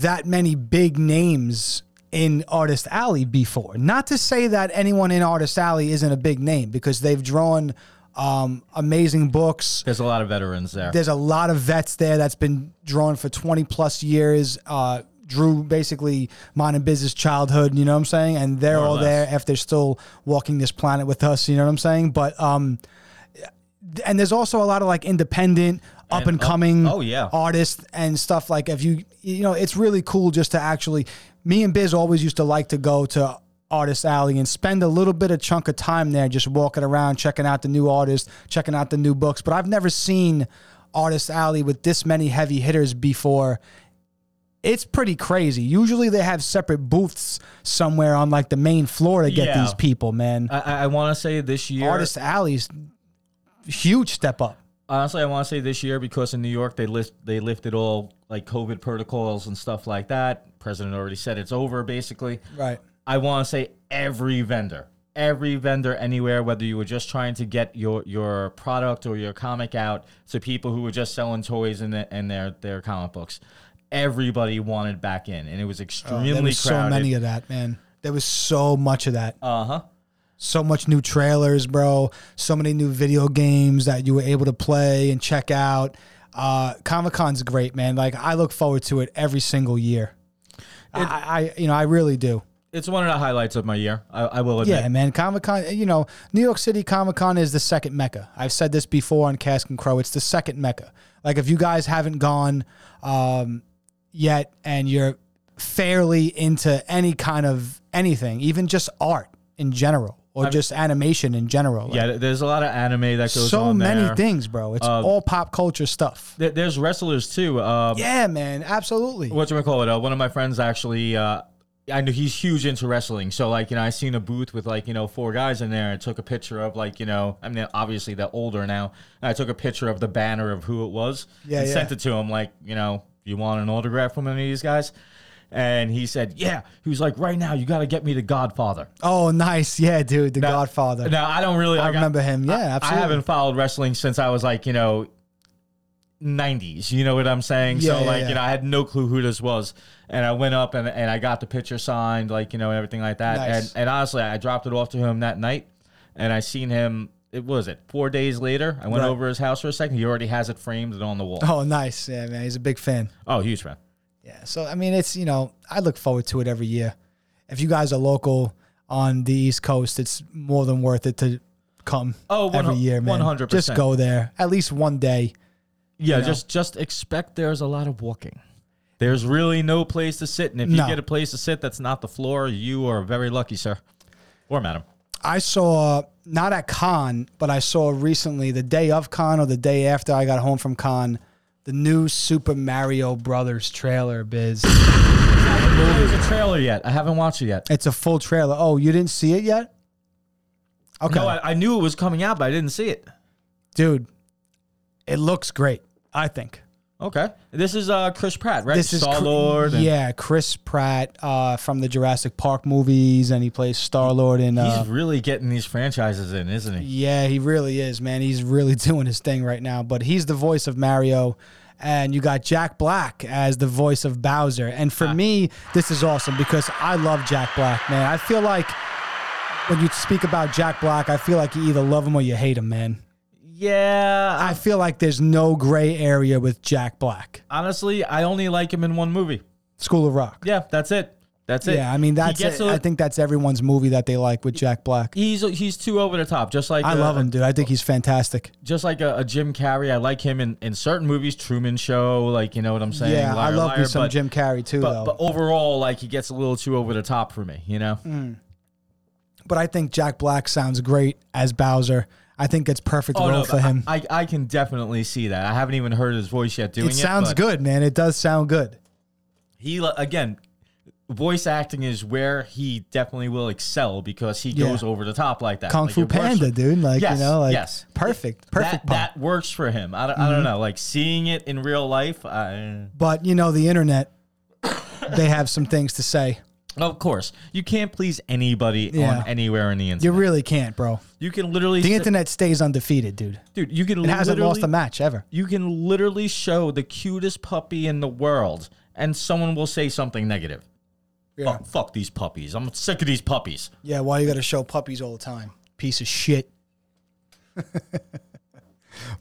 that many big names in Artist Alley before. Not to say that anyone in Artist Alley isn't a big name because they've drawn um, amazing books.
There's a lot of veterans there.
There's a lot of vets there that's been drawn for 20 plus years. Uh, drew basically mine and business childhood, you know what I'm saying? And they're all
less.
there if they're still walking this planet with us, you know what I'm saying? But um and there's also a lot of like independent up
And
coming
oh, yeah.
artists and stuff like if you you know it's really cool just to actually me and Biz always used to like to go to Artist Alley and spend a little bit of chunk of time there just walking around checking out the new artists checking out the new books but I've never seen Artist Alley with this many heavy hitters before it's pretty crazy usually they have separate booths somewhere on like the main floor to get
Yeah.
these people man
I, I want to say this year.
Artist Alley's huge step up
Honestly, I want to say this year because in New York they lift they lifted all like COVID protocols and stuff like that. President already said it's over basically.
right
I want to say every vendor, every vendor anywhere, whether you were just trying to get your your product or your comic out to people who were just selling toys and the, and their their comic books, everybody wanted back in, and it was extremely
Oh, there was so many of that man there was so much of that
uh huh.
So much new trailers, bro. So many new video games that you were able to play and check out. Uh, Comic Con's great, man. Like I look forward to it every single year. I, I, you know, I really do.
It's one of the highlights of my year. I, I will admit.
Yeah, man. Comic Con, you know, New York City Comic Con is the second mecca. I've said this before on Cask and Crow. It's the second mecca. Like if you guys haven't gone um, yet and you're fairly into any kind of anything, even just art in general or just animation in general. like,
Yeah, there's a lot of anime that goes on there.
so many
there.
things, bro. It's
Uh,
all pop culture stuff.
There- There's wrestlers too. Um,
Yeah, man, absolutely.
what do you call it? Uh, one of my friends actually. Uh, I know he's huge into wrestling, so like you know, I seen a booth with like you know four guys in there, and took a picture of like you know, I mean, obviously they're older now. And I took a picture of the banner of who it was,
Yeah,
and
yeah.
sent it to him. Like you know, you want an autograph from any of these guys? And he said, "Yeah." He was like, "Right now, you got to get me the Godfather."
Oh, nice. Yeah, dude, The Godfather.
Now I don't really.
I
like,
remember him. Yeah,
I
absolutely.
I haven't followed wrestling since I was like, you know, 90s. You know what I'm saying?
Yeah,
so
yeah,
like,
yeah.
you know, I had no clue who this was. And I went up and, and I got the picture signed, like, you know, and everything like that.
Nice.
And and honestly, I dropped it off to him that night and I seen him it was it four days later. I went
Right.
over his house for a second. He already has it framed and on the wall.
Oh, nice. Yeah, man. He's a big fan.
Oh, huge fan.
Yeah. So I mean, it's you know, I look forward to it every year. If you guys are local on the East Coast, it's more than worth it to come
Oh,
every year, man.
100%.
Just go there at least one day.
Yeah,
You know?
just just expect there's a lot of walking. There's really no place to sit, and if
No.
you get a place to sit that's not the floor, you are very lucky, sir, or madam.
I saw not at Con, but I saw recently the day of Con or the day after I got home from Con, the new Super Mario Brothers trailer. Biz,
There's a trailer yet. I haven't watched it yet.
it's a full trailer. Oh, you didn't see it yet? Okay,
No, I, I knew it was coming out, but I didn't see it.
dude, it looks great. I think.
Okay, this is uh Chris Pratt, right?
This is
Star
Cr-
Lord.
Yeah, Chris Pratt uh, from the Jurassic Park movies, and he plays Star Lord in. Uh,
he's really getting these franchises in, isn't he?
yeah, he really is, man. He's really doing his thing right now. But he's the voice of Mario, and you got Jack Black as the voice of Bowser. And for me, this is awesome because I love Jack Black, man. I feel like when you speak about Jack Black, I feel like you either love him or you hate him, man.
Yeah,
I feel like there's no gray area with Jack Black.
honestly, I only like him in one movie.
School of Rock.
Yeah, that's it. That's it.
Yeah, I mean that's it.
a-
I think that's everyone's movie that they like with Jack Black.
he's he's too over the top. Just like
I
uh,
love him, dude. I think he's fantastic.
just like a, a Jim Carrey. I like him in, in certain movies, Truman Show, like you know what I'm saying.
Yeah, I
Liar,
love me
Liar,
some
but,
Jim Carrey too,
But,
though.
but overall, like he gets a little too over the top for me. You know.
Mm. but I think Jack Black sounds great as Bowser. I think it's perfect
Oh
role
no,
for him.
I, I can definitely see that. I haven't even heard his voice yet doing
it
it.
sounds good, man. It does sound good.
He again, voice acting is where he definitely will excel because he
Yeah.
goes over the top like that.
Kung
Like,
Fu Panda, dude. Like
Yes,
you know, like
yes.
perfect, perfect.
That.
Mm-hmm.
that works for him. I don't, I don't know. Like seeing it in real life. I,
But you know, the internet, they have some things to say.
Of course, you can't please anybody
Yeah.
on anywhere in the internet.
You really can't, bro.
You can literally,
The internet stays undefeated, dude.
dude. You can
It hasn't lost a match ever.
You can literally show the cutest puppy in the world, and someone will say something negative.
Yeah.
Oh, fuck these puppies. I'm sick of these puppies.
Yeah, why you got to show puppies all the time? Piece of shit.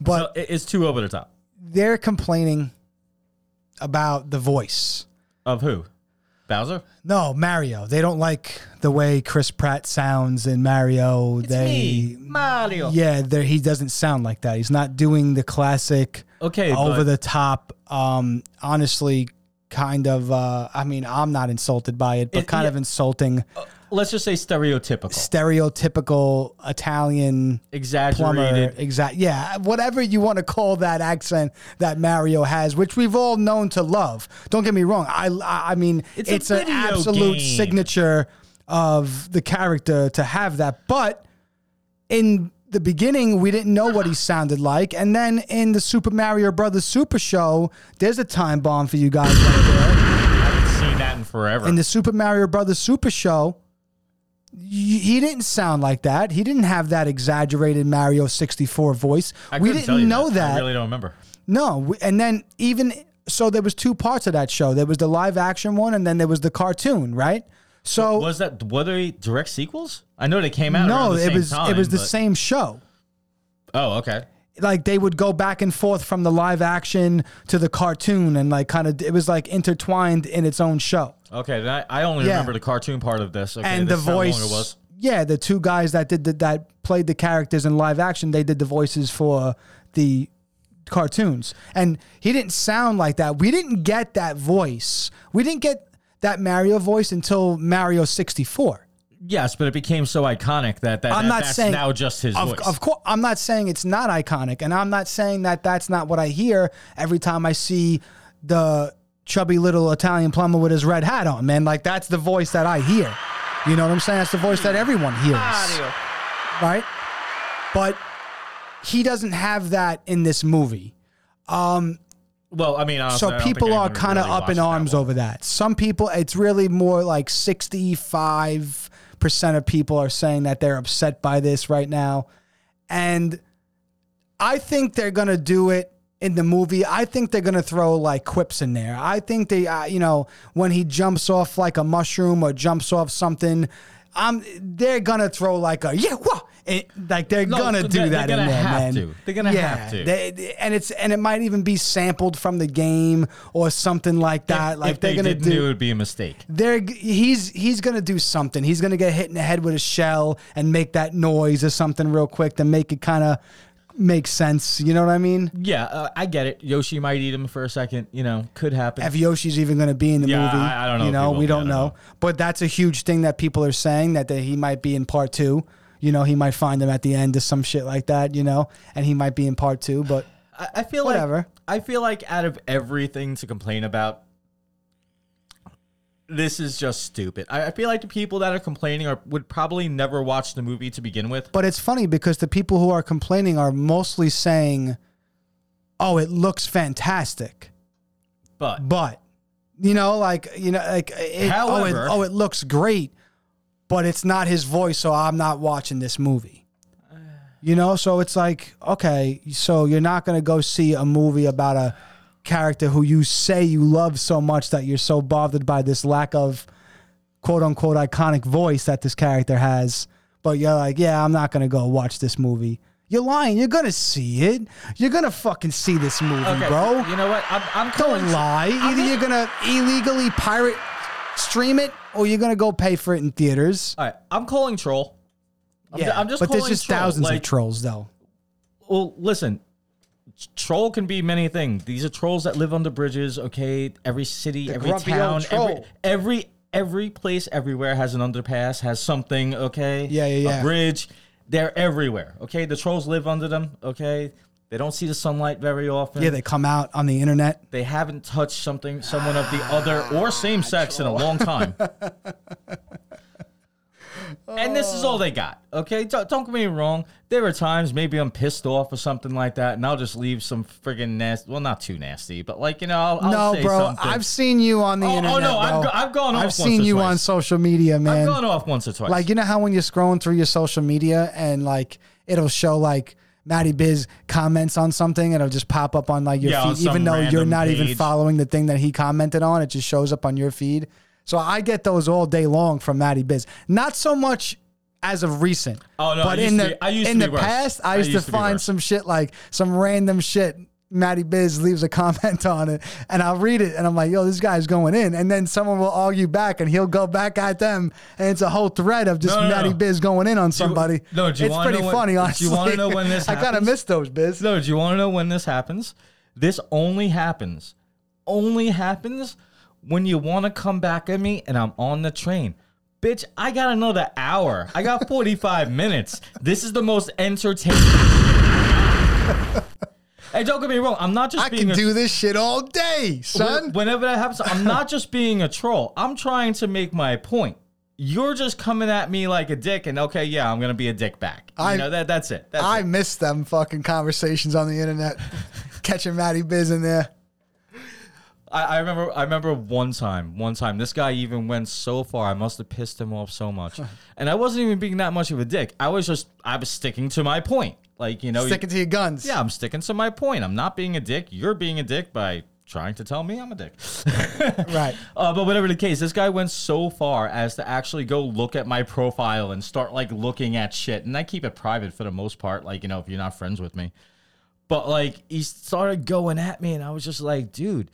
but
So it- it's too over the top.
they're complaining about the voice.
Of who? Bowser?
No, Mario. They don't like the way Chris Pratt sounds in Mario. It's they
Mario.
Yeah, he doesn't sound like that. He's not doing the classic
Okay,
over the top um honestly kind of uh I mean, I'm not insulted by it, but
It-
kind
yeah.
of insulting
Let's just say stereotypical,
stereotypical Italian plumber
exaggerated.
exact yeah whatever you want to call that accent that mario has which we've all known to love don't get me wrong i i mean
It's
it's, an absolute
game.
signature of the character to have that but in the beginning we didn't know what he sounded like and then in the super mario brothers super show there's a time bomb for you guys right there
I haven't seen that in forever.
in the Super Mario Brothers Super Show, he didn't sound like that. He didn't have that exaggerated Mario 64 voice.
I
we didn't know that.
I really don't remember.
No, we- and then even so, there was two parts of that show. There was the live action one, and then there was the cartoon, right? So
Was that were they direct sequels? I know they came out.
no, it
same
was
time,
it was the
but-
same show.
Oh, okay.
Like they would go back and forth from the live action to the cartoon, and like kind of it was like intertwined in its own show.
Okay, then I, I only
Yeah.
remember the cartoon part of this. Okay,
and the
this is how long
voice
it was.
yeah the two guys that did the, that played the characters in live action they did the voices for the cartoons and he didn't sound like that we didn't get that voice we didn't get that mario voice until mario 64
Yes, but it became so iconic that, that
i'm
that-
not
that's
saying
now just his
of,
voice.
of course i'm not saying it's not iconic and i'm not saying that that's not what i hear every time i see the chubby little italian plumber with his red hat on man like that's the voice that i hear you know what i'm saying that's the voice that everyone hears right? But he doesn't have that in this movie.
Um, well, I mean, honestly,
So
don't
people are kind of
really
up in
watched that
arms over that. Some people, it's really more like 65% of people are saying that they're upset by this right now. And I think they're going to do it in the movie. I think they're gonna throw like quips in there. I think they, uh, you know, when he jumps off like a mushroom or jumps off something, um, they're gonna throw like a yeah, whoa. It, like they're
No,
gonna do that in there, man.
to. They're gonna
yeah,
have to.
they- and it's and it might even be sampled from the game or something like that.
If-
like
if
they're
they
gonna
didn't,
do
it would be a mistake.
they're he's he's gonna do something. He's gonna get hit in the head with a shell and make that noise or something real quick to make it kind of make sense. You know what I mean?
Yeah, uh, I get it. Yoshi might eat him for a second. You know, could happen.
If Yoshi's even gonna be in the
Yeah,
movie,
I- I don't know
You know, we don't
don't
know.
know.
But that's a huge thing that people are saying that, that he might be in part two. You know, he might find him at the end or some shit like that. You know, and he might be in part two. But
I, I feel
Whatever.
like I feel like out of everything to complain about, this is just stupid. I, I feel like the people that are complaining are would probably never watch the movie to begin with.
But it's funny because the people who are complaining are mostly saying, "Oh, it looks fantastic,"
But
but you know, like you know, like it, oh, it,
However-
oh, it looks great, but it's not his voice, so I'm not watching this movie. You know, so it's like, okay, so you're not going to go see a movie about a character who you say you love so much that you're so bothered by this lack of quote unquote iconic voice that this character has. But you're like, yeah, I'm not going to go watch this movie. You're lying. You're going to see it. You're going to fucking see this movie,
okay,
bro.
you know what? I'm, I'm
Don't lie. Either you're going to illegally pirate stream it or you're going to go pay for it in theaters.
All right, I'm calling troll. I'm,
yeah,
ju- I'm just calling.
but there's
calling
just
troll.
thousands
Like,
of trolls, though.
Well, listen, troll can be many things. These are trolls that live under bridges. Okay, every city, every
grumpy old
town, every,
troll.
every every place, everywhere has an underpass, has something. Okay,
Yeah, yeah, yeah.
A bridge. They're everywhere. Okay, the trolls live under them. Okay, they don't see the sunlight very often.
Yeah, they come out on the internet.
they haven't touched something, someone of the other ah, or same sex in a long time. and this is all they got. Okay, don't, don't get me wrong. There are times maybe I'm pissed off or something like that, and I'll just leave some friggin' nasty. Well, not too nasty, but like you know, I'll, I'll
no,
say
bro,
something.
I've seen you on the
Oh, oh,
internet.
no, I've
bro.
go- I've gone off
I've
once
seen
or
you on social media, man.
I've gone off once or twice.
Like you know how when you're scrolling through your social media and like it'll show like Matty Biz comments on something and it'll just pop up on like your
Yeah,
feed, even though you're not even following the thing that he commented on. It just shows up on your feed. So I get those all day long from Matty Biz. Not so much as of recent.
Oh, no, I
but
used
in
to
the
be- I used
in
to
the
worse.
past, I
I
used,
used
to
to
find
worse.
some shit like some random shit. Matty Biz leaves a comment on it, and I'll read it, and I'm like, "Yo, this guy's going in." And then someone will argue back, and he'll go back at them, and it's a whole thread of just
No, no,
Matty
no.
Biz going in on somebody.
no, do you
it's pretty
know when-
funny.
do you
Honestly,
wanna know when this
I kind of miss those Biz.
No, do you want to know when this happens? This only happens, only happens when you want to come back at me and I'm on the train. Bitch, I got another hour. I got 45 minutes. This is the most entertaining. Hey, don't get me wrong. I'm not just
I
being
can
a,
do this shit all day, son.
Whenever that happens, I'm not just being a troll. I'm trying to make my point. You're just coming at me like a dick, and okay, yeah, I'm gonna be a dick back. You
I-
know that. That's it. That's
I
it.
miss them fucking conversations on the internet, catching Matty Biz in there.
I, I remember I remember one time, one time, this guy even went so far, I must have pissed him off so much. and I wasn't even being that much of a dick. I was just I was sticking to my point. Like, you know,
Sticking to your guns.
yeah, I'm sticking to my point. I'm not being a dick. You're being a dick by trying to tell me I'm a dick.
Right.
Uh, but whatever the case, this guy went so far as to actually go look at my profile and start like looking at shit. And I keep it private for the most part, like, you know, if you're not friends with me. But like, he started going at me, and I was just like, dude,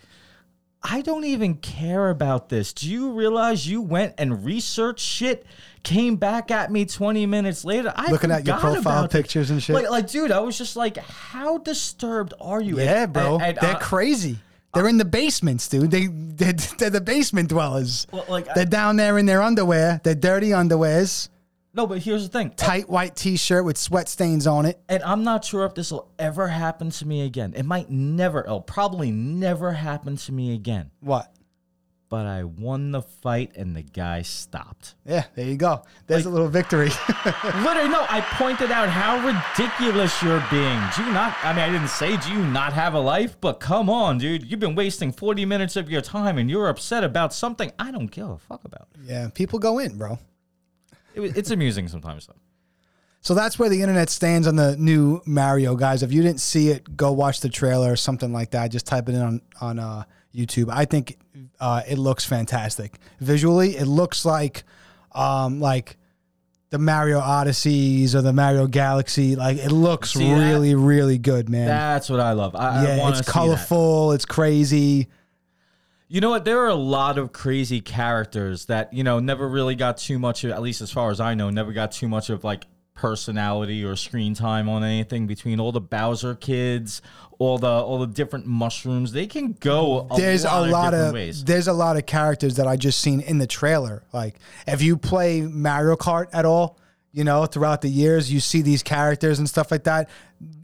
I don't even care about this. Do you realize you went and researched shit, came back at me 20 minutes later? I
Looking at your profile pictures and shit.
Like, like, dude, I was just like, how disturbed are you?
Yeah,
And-
bro.
and- and,
they're
uh,
crazy. They're in the basements, dude. They they're, they're the basement dwellers.
Well, like,
they're down there in their underwear. They're dirty underwears,
no, but here's the thing.
tight white t-shirt with sweat stains on it.
And I'm not sure if this will ever happen to me again. It might never, it'll probably never happen to me again.
What?
But I won the fight and the guy stopped.
Yeah, there you go. There's a little victory.
Literally, no, I pointed out how ridiculous you're being. Do you not, I mean, I didn't say, do you not have a life? But come on, dude. You've been wasting 40 minutes of your time and you're upset about something I don't give a fuck about.
yeah, people go in, bro.
It, was- it's amusing sometimes, though.
So that's where the internet stands on the new Mario, guys. If you didn't see it, go watch the trailer or something like that. Just type it in on on uh, YouTube. I think uh, it looks fantastic visually. It looks like um, like the Mario Odysseys or the Mario Galaxy. Like it looks
See that?
really, really good, man.
That's what I love. I, I
yeah,
wanna
it's colorful. It's crazy.
You know what? There are a lot of crazy characters that you know never really got too much. Of, at least as far as I know, never got too much of like personality or screen time on anything. Between all the Bowser kids, all the all the different mushrooms, they can go. A
there's
lot
a lot
different
of
ways.
there's a lot of characters that I just seen in the trailer. Like if you play Mario Kart at all, you know, throughout the years, you see these characters and stuff like that.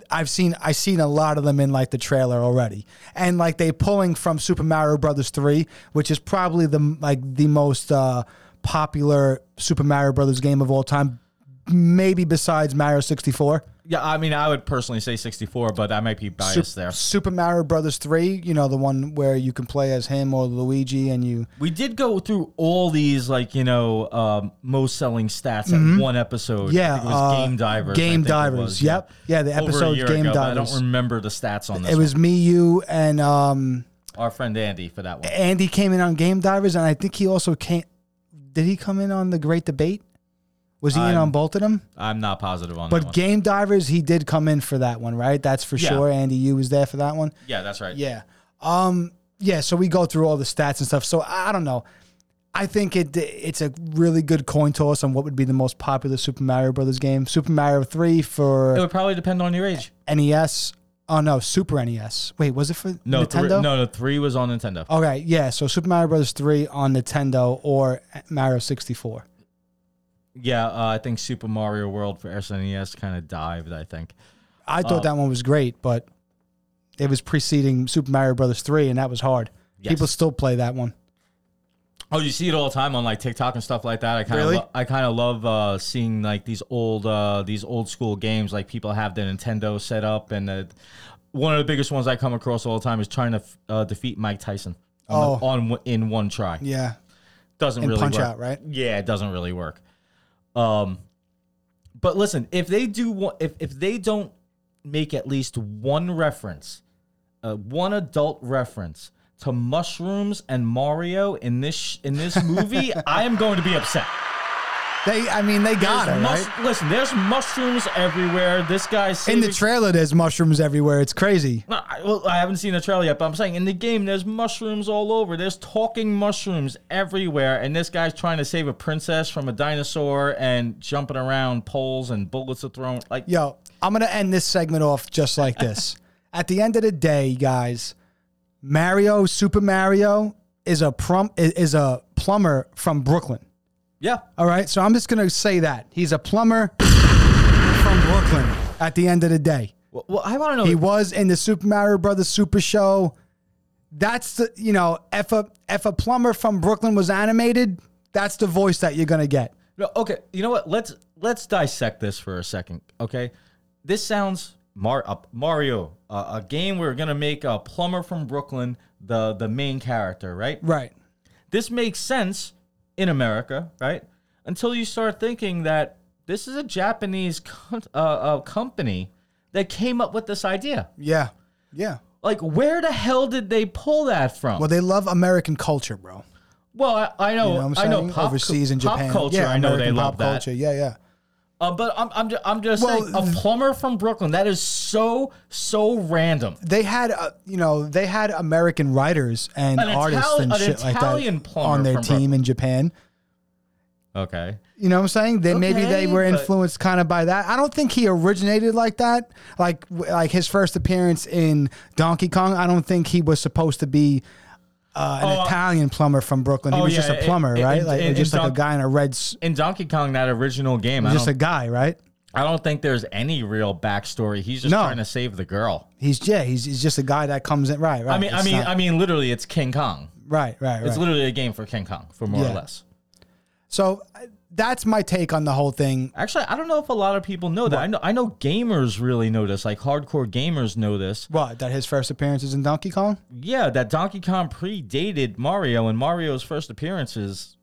I've seen I seen a lot of them in like the trailer already, and like they pulling from Super Mario Brothers three, which is probably the like the most uh, popular Super Mario Brothers game of all time, maybe besides Mario sixty four.
Yeah, I mean, I would personally say 64, but I might be biased there.
Super Mario Brothers three, you know, the one where you can play as him or Luigi, and you
We did go through all these, like you know, um, most selling stats in one episode.
Mm-hmm. Yeah,
I think it was
uh,
Game Divers. I
Game
think it
Divers,
was,
yep. Yeah, the
Over a
episode's
year
Game
ago, but I
Divers.
don't remember the stats on this.
It was me, you, and um,
one. our friend Andy for that one.
Andy came in on Game Divers, and I think he also came. Did he come in on the Great Debate? Was he in
I'm-
on both of them?
I'm not positive on that
But
one.
Game Divers, he did come in for that one, right? That's for
Yeah.
sure. Andy, you was there for that one.
yeah, that's right.
Yeah. Um. Yeah. So we go through all the stats and stuff. So I don't know. I think it it's a really good coin toss on what would be the most popular Super Mario Brothers game. Super Mario Three for
It would probably depend on your age.
NES. Oh no, Super NES. Wait, was it for
No, three,
Nintendo?
no, no, three was on Nintendo.
Okay, yeah. So Super Mario Brothers three on Nintendo or Mario sixty four.
Yeah, uh, I think Super Mario World for SNES kind of dived. I think.
I thought that one was great, but it was preceding Super Mario Brothers three, and that was hard.
Yes.
People still play that one.
Oh, you see it all the time on like TikTok and stuff like that. I kind of,
Really?
lo- I kind of love uh, seeing like these old, uh, these old school games. Like people have the Nintendo set up, and uh, one of the biggest ones I come across all the time is trying to f- uh, defeat Mike Tyson on, the-
Oh.
on w- in one try.
Yeah,
Doesn't
and
really
Punch
work.
Out, right?
Yeah, it doesn't really work. Um, but listen, if they do, if if they don't make at least one reference, uh, one adult reference to mushrooms and Mario in this sh- in this movie, I am going to be upset.
They, I mean, they got it
There's
right.
Listen, there's mushrooms everywhere. This guy's
In the trailer, there's mushrooms everywhere. It's crazy.
No, I, well, I haven't seen the trailer yet, but I'm saying in the game, there's mushrooms all over. There's talking mushrooms everywhere, and this guy's trying to save a princess from a dinosaur and jumping around poles and bullets are thrown. Like,
Yo, I'm gonna end this segment off just like this. At the end of the day, guys, Mario, Super Mario, is a prum is a plumber from Brooklyn.
Yeah,
All right, so I'm just gonna say that he's a plumber from Brooklyn. At the end of the day,
well, well I want to know.
he was in the Super Mario Brothers Super Show. That's the you know if a if a plumber from Brooklyn was animated, that's the voice that you're gonna get.
No, okay, you know what? Let's let's dissect this for a second. Okay, this sounds Mar- uh, Mario, uh, a game we're gonna make a plumber from Brooklyn the the main character, right?
Right.
this makes sense in America, right? Until you start thinking that this is a Japanese uh, uh, company that came up with this idea.
Yeah. Yeah.
Like, where the hell did they pull that from?
Well, they love American culture, bro.
well, I, I know,
You know what I'm
I
saying?
know, pop,
overseas in
pop
Japan.
culture.
yeah,
I know
American
they love
pop
that.
culture. Yeah, yeah.
Uh, but I'm, I'm just, I'm just
Well,
saying, a plumber from Brooklyn. That is so, so random.
They had, uh, you know, they had American writers and
An
artists
Itali-
and
an
shit like that on their team in Japan.
Okay.
You know what I'm saying? They maybe they
Okay,
were influenced kind of by that. I don't think he originated like that. Like like his first appearance in Donkey Kong. I don't think he was supposed to be uh, an
Oh, uh,
Italian plumber from Brooklyn. He
oh,
was just a plumber,
in-
right?
in-
like
in-
just like a guy in a red, s-
In Donkey Kong, that original game,
just a guy, right?
I don't think there's any real backstory. He's just
No.
trying to save the girl.
He's yeah, he's, he's just a guy that comes in, right? Right.
I mean, I mean,
not-
I mean, literally, it's King Kong.
right, right, right.
It's literally a game for King Kong, for more
Yeah.
or less.
So that's my take on the whole thing.
Actually, I don't know if a lot of people know that. I know, I know gamers really know this. Like hardcore gamers know this.
What that his first appearances in Donkey Kong?
Yeah, that Donkey Kong predated Mario, and Mario's first appearances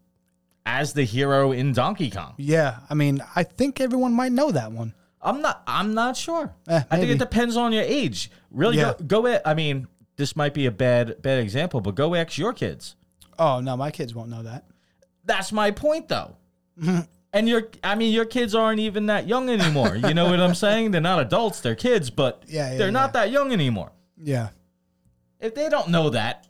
as the hero in Donkey Kong.
Yeah, I mean, I think everyone might know that one.
I'm not. I'm not sure.
Eh,
I think it depends on your age. Really,
Yeah.
go, go. at- I mean, this might be a bad bad example, but go ask your kids.
Oh no, my kids won't know that.
That's my point, though. and your, I mean, your kids aren't even that young anymore. You know what I'm saying? They're not adults; they're kids, but
Yeah, yeah,
they're not that young anymore.
Yeah,
If they don't know that,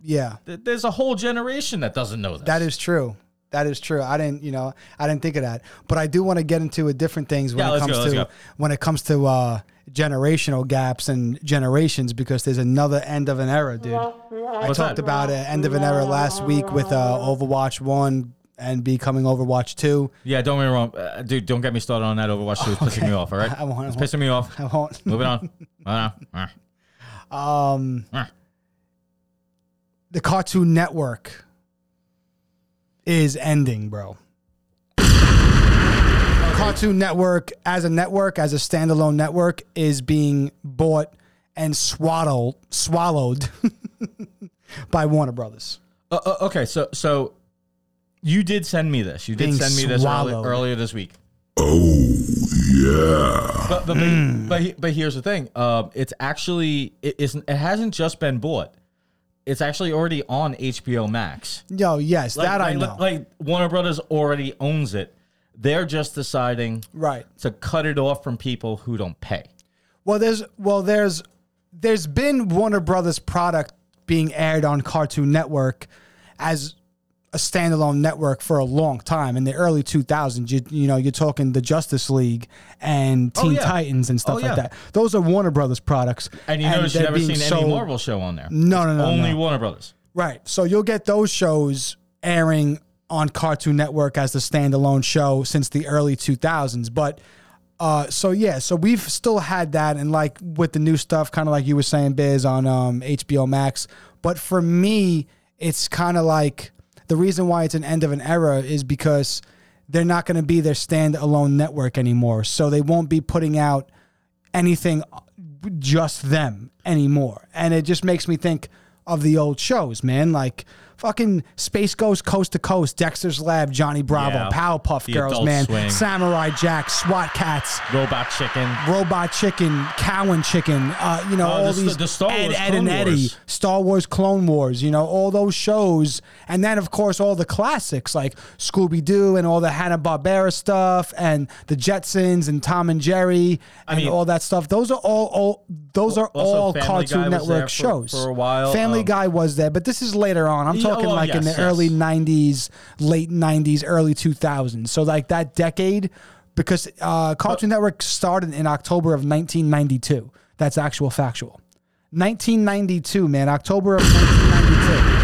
yeah,
th- there's a whole generation that doesn't know that.
that is true. That is true. I didn't, you know, I didn't think of that. But I do want to get into a different things when
Yeah,
it comes
go,
to when it comes to uh, generational gaps and generations because there's another end of an era, dude. I talked
that?
about an end of an era last week with uh, Overwatch One and becoming Overwatch Two.
Yeah, don't get me wrong, uh, dude. Don't get me started on that Overwatch 2. It's pissing me off. All right,
I won't, I
it's
won't.
pissing me off.
I won't.
Moving on.
Um, the Cartoon Network is ending, bro. Cartoon Network, as a network, as a standalone network, is being bought and swaddled, swallowed by Warner Brothers.
Uh, uh, okay, so so you did send me this. You did
Being
send me this early,
swallowed.
earlier this week. Oh yeah. But but but, but, he- but here's the thing. Um, it's actually it isn't. It hasn't just been bought. It's actually already on HBO Max.
Yo, yes,
Like,
that I
like-
know.
Like Warner Brothers already owns it. They're just deciding
right.
to cut it off from people who don't pay.
Well, there's well, there's there's been Warner Brothers product being aired on Cartoon Network as a standalone network for a long time in the early 2000s. You, you know, you're talking the Justice League and Teen
Oh, yeah.
Titans and stuff
Oh,
like that. Those are Warner Brothers products.
And you notice you've never seen any Marvel show on there.
No, no, no,
Only
no.
Warner Brothers.
Right. So you'll get those shows airing on Cartoon Network as the standalone show since the early 2000s. But uh, so yeah, so we've still had that, and like with the new stuff, kind of like you were saying, Biz on um, HBO Max. But for me, it's kind of like the reason why it's an end of an era is because they're not going to be their standalone network anymore. So they won't be putting out anything just them anymore. And it just makes me think of the old shows, man. Like fucking Space Ghost Coast to Coast, Dexter's Lab, Johnny Bravo,
Yeah.
Powerpuff
The
Girls,
Adult
man. Samurai Jack, SWAT Kats.
Robot Chicken.
Robot Chicken, Cow and Chicken, uh, you know,
Oh,
all
the-
these
the Star
Ed,
Wars
Ed and
Clone
Eddie,
Wars.
Star Wars Clone Wars, you know, all those shows. And then, of course, all the classics like Scooby Doo and all the Hanna-Barbera stuff and the Jetsons and Tom and Jerry and
mean-
all that stuff. Those are all, all those are
Also,
all
Family
Cartoon
was there
Network
for-
shows.
for a while.
Family
Um,
Guy was there, but this is later on. I'm
Yeah,
talking
oh,
like in the
yes.
early 90s, late 90s, early 2000s. So, like that decade, because uh, Cartoon Network started in October of 1992. That's actual factual. 1992, man, October of 1992.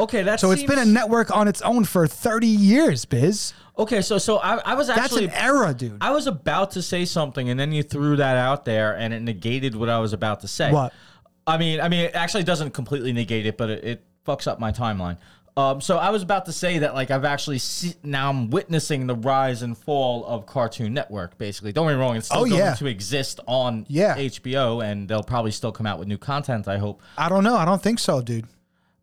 Okay, that's
So it's been a network on its own for 30 years, Biz.
Okay, so so I, I was actually That's
an era, dude.
I was about to say something, and then you threw that out there, and it negated what I was about to say.
What?
I mean, I mean, it actually doesn't completely negate it, but it, it fucks up my timeline. Um, so I was about to say that, like, I've actually see, now I'm witnessing the rise and fall of Cartoon Network. Basically, don't get me wrong; it's still
Oh,
going
yeah.
to exist on
Yeah.
HBO, and they'll probably still come out with new content. I hope.
I don't know. I don't think so, dude.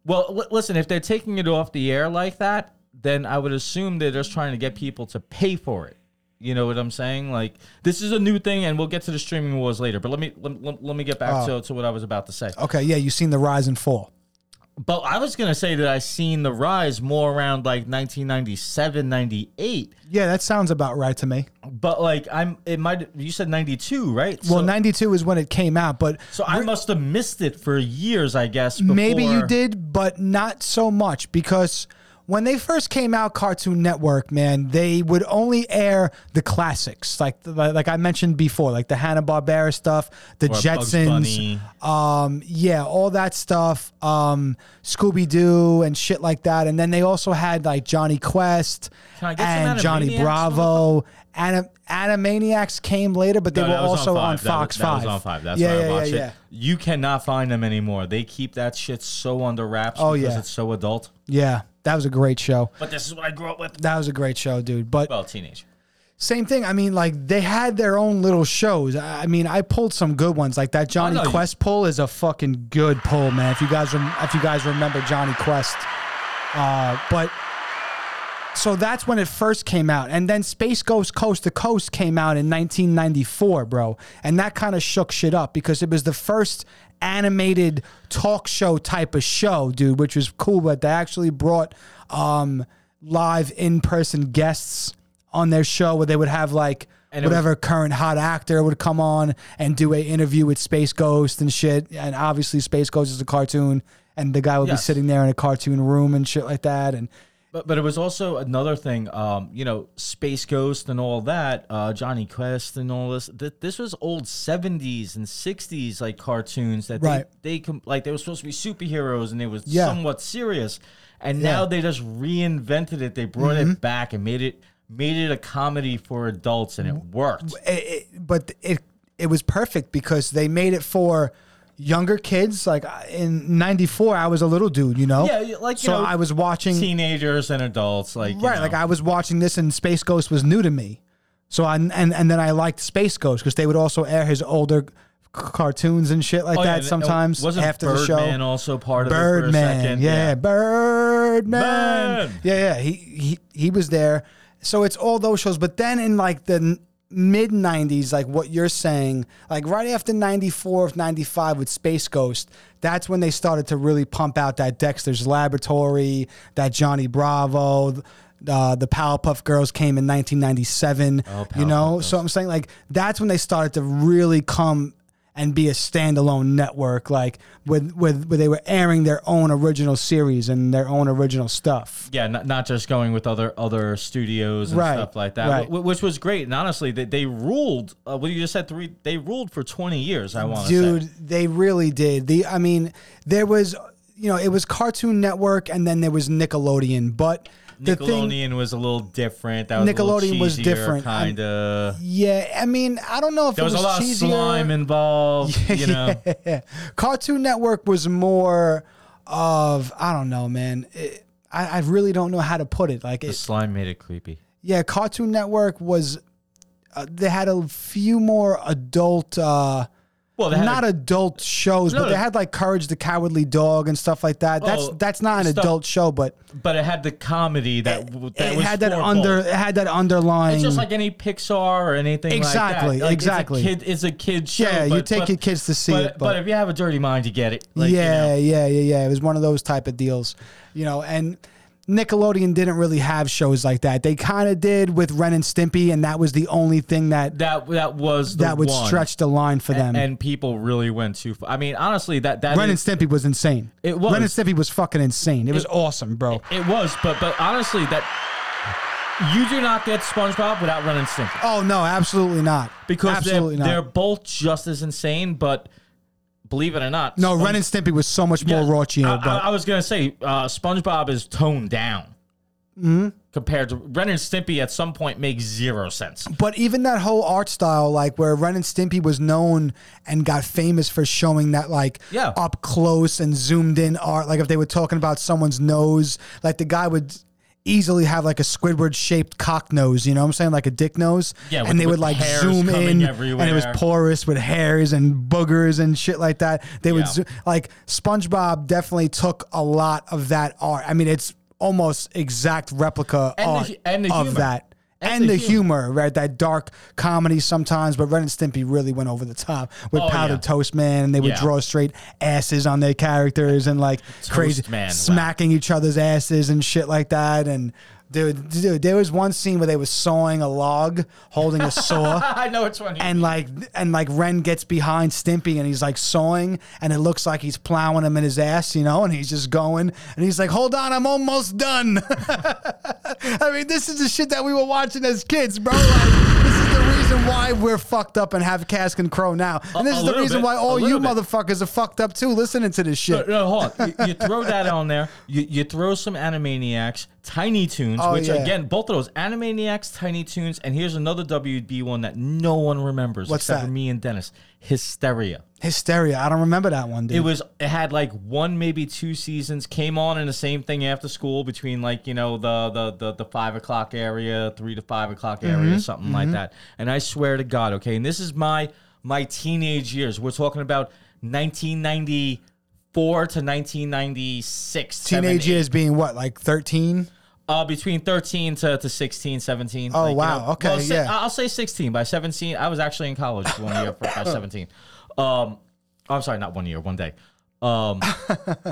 Well, li- listen, if they're taking it off the air like that, then I would assume they're just trying to get people to pay for it. You know what I'm saying? Like this is a new thing, and we'll get to the streaming wars later. But let me let, let, let me get back to, to what I was about to say.
Okay, yeah, you've seen the rise and fall.
But I was gonna say that I seen the rise more around like 1997, 98.
Yeah, that sounds about right to me.
But like I'm, it might you said 92, right?
Well,
so,
92 is when it came out, but
so I must have missed it for years, I guess.
Maybe you
before-
did, but not so much because when they first came out, Cartoon Network, man, they would only air the classics, like like I mentioned before, like the Hanna Barbera stuff, the
Or
Jetsons, um, yeah, all that stuff, um, Scooby Doo and shit like that. And then they also had like Jonny Quest
Can I get some
and Johnny Bravo. Anim- Animaniacs came later, but they
No,
were also on,
five. That was-
Fox
that
Five.
was on five. That's
yeah,
why
yeah,
I watched
yeah,
it.
yeah.
You cannot find them anymore. They keep that shit so under wraps
Oh,
because
yeah.
it's so adult.
Yeah, that was a great show.
But this is what I grew up with.
That was a great show, dude. But
Well, teenage.
same thing. I mean, like they had their own little shows. I I mean, I pulled some good ones. Like that Johnny
know you-
Quest pull is a fucking good pull, man. If you guys rem- if you guys remember Jonny Quest, uh, but so that's when it first came out. And then Space Ghost Coast to Coast came out in 1994, bro. And that kind of shook shit up because it was the first animated talk show type of show, dude, which was cool. But they actually brought um, live in person guests on their show where they would have like
And it was-
whatever current hot actor would come on and do a interview with Space Ghost and shit. And obviously, Space Ghost is a cartoon, and the guy would
Yes.
be sitting there in a cartoon room and shit like that. And
But but it was also another thing, um, you know, Space Ghost and all that, uh, Jonny Quest and all this. Th- this was old seventies and sixties like cartoons that
Right.
they they com- like they were supposed to be superheroes and they was
Yeah.
somewhat serious, and
Yeah. Mm-hmm.
now they just reinvented it. They brought it back and made it made it a comedy for adults, and it worked.
it, it, but it it was perfect because they made it for younger kids. Like in '94, I was a little dude, you know.
Yeah, like you
so
know,
I was watching.
teenagers and adults, like
right,
know.
like I was watching this, and Space Ghost was new to me. So I and and then I liked Space Ghost because they would also air his older cartoons and shit like
Oh,
that
and- uh,
sometimes
wasn't
after the show.
Birdman also part of it for a
Birdman,
second?
yeah, Birdman,
Man.
yeah, yeah. He he he was there. So it's all those shows. But then in like the mid '90s, like what you're saying, like right after '94, '95 with Space Ghost, that's when they started to really pump out that Dexter's Laboratory, that Johnny Bravo. Uh, the Powerpuff Girls came in 1997.
Oh,
you know, so I'm saying like that's when they started to really come and be a standalone network, like with with where they were airing their own original series and their own original stuff.
Yeah, not, not just going with other other studios and
Right,
stuff like that,
right.
wh- which was great. And honestly, they, they ruled. Uh, what you just said, three. They ruled for twenty years. I want to
Dude,
say.
they really did. The I mean, there was you know, it was Cartoon Network and then there was Nickelodeon, but the thing
Nickelodeon was a little different. That was
Nickelodeon
a
was different.
Kind of.
yeah, I mean, I don't know if
There
it
was, a lot
cheesier.
of slime involved. You know.
yeah. Cartoon Network was more of I don't know, man. It, I, I really don't know how to put it. Like
The
it,
slime made it creepy.
yeah, Cartoon Network was. Uh, they had a few more adult, uh,
Well, they had
not
a,
adult shows,
No,
but they had like Courage the Cowardly Dog and stuff like that. That's
Oh,
that's not an
stuff-
adult show, but
but it had the comedy that w- that
it had that under.
both.
It had that underlying.
It's just like any Pixar or anything
Exactly,
like that. Like,
exactly.
It's a kid, it's a kid show.
yeah, you take
but-
your kids to see
but,
it,
but, if you have a dirty mind, you get it. Like, you
yeah,
know.
yeah, yeah, yeah. It was one of those type of deals, you know. And Nickelodeon didn't really have shows like that. They kind of did with Ren and Stimpy, and that was the only thing that
that that was the
that would
one.
stretch the line for them.
and people really went too far. I mean, honestly, that that
Ren and Stimpy was insane.
It was.
Ren and Stimpy was fucking insane. It was awesome, bro.
it was, but but honestly, that you do not get SpongeBob without Ren and Stimpy
Oh no, absolutely not.
because
absolutely
they're,
not.
they're both just as insane. But believe it or not,
no, Ren and Stimpy was so much more
Yeah,
raunchy.
I,
but
I, I was gonna say uh, SpongeBob is toned down
Mm-hmm.
compared to Ren and Stimpy. At some point, makes zero sense.
But even that whole art style, like where Ren and Stimpy was known and got famous for showing that like
Yeah.
up close and zoomed in art, like if they were talking about someone's nose, like the guy would easily have like a Squidward shaped cock nose, you know what I'm saying? Like a dick nose.
Yeah, with-
and they
with
would like
hairs
zoom
coming
in and it was
everywhere.
porous with hairs and boogers and shit like that. They would
Yeah.
zo- like SpongeBob definitely took a lot of that art. I mean, it's almost exact replica
And the
art
hu- and the
of
humor.
that
And the humor.
right? That dark comedy sometimes, but Ren and Stimpy really went over the top with
Oh,
Powdered
yeah.
Toast Man, and they would
Yeah.
draw straight asses on their characters and like crazy
Man, wow.
smacking each other's asses and shit like that. And dude, dude, there was one scene where they were sawing a log, holding a saw.
I know it's funny.
And like and like Ren gets behind Stimpy and he's like sawing and it looks like he's plowing him in his ass, you know, and he's just going and he's like, "Hold on, I'm almost done." I mean, this is the shit that we were watching as kids, bro. Like, this is the reason why we're fucked up and have Cask and Crow now, and this
a
is the reason
bit,
why all you
bit.
motherfuckers are fucked up too, listening to this
No,
shit.
no, hold on. You, you throw that on there. You, you throw some Animaniacs, Tiny Toons,
Oh,
which
yeah.
again, both of those Animaniacs, Tiny Toons, and here's another WB one that no one remembers
What's
except
that?
for me and Dennis. Hysteria.
Hysteria. I don't remember that one, dude.
It was. It had like one, maybe two seasons. Came on in the same thing after school between like you know the the the, the five o'clock area, three to five o'clock area,
Mm-hmm.
something like that. And I swear to God, okay, and this is my my teenage years. We're talking about 1994 to 1996.
Teenage years being what, like thirteen?
Uh, between 13 to, to 16, 17.
Oh,
like, you
wow.
know,
Okay,
well,
yeah.
I'll say 16. By 17, I was actually in college one year for, by 17. Um, I'm sorry, not one year, one day. Um,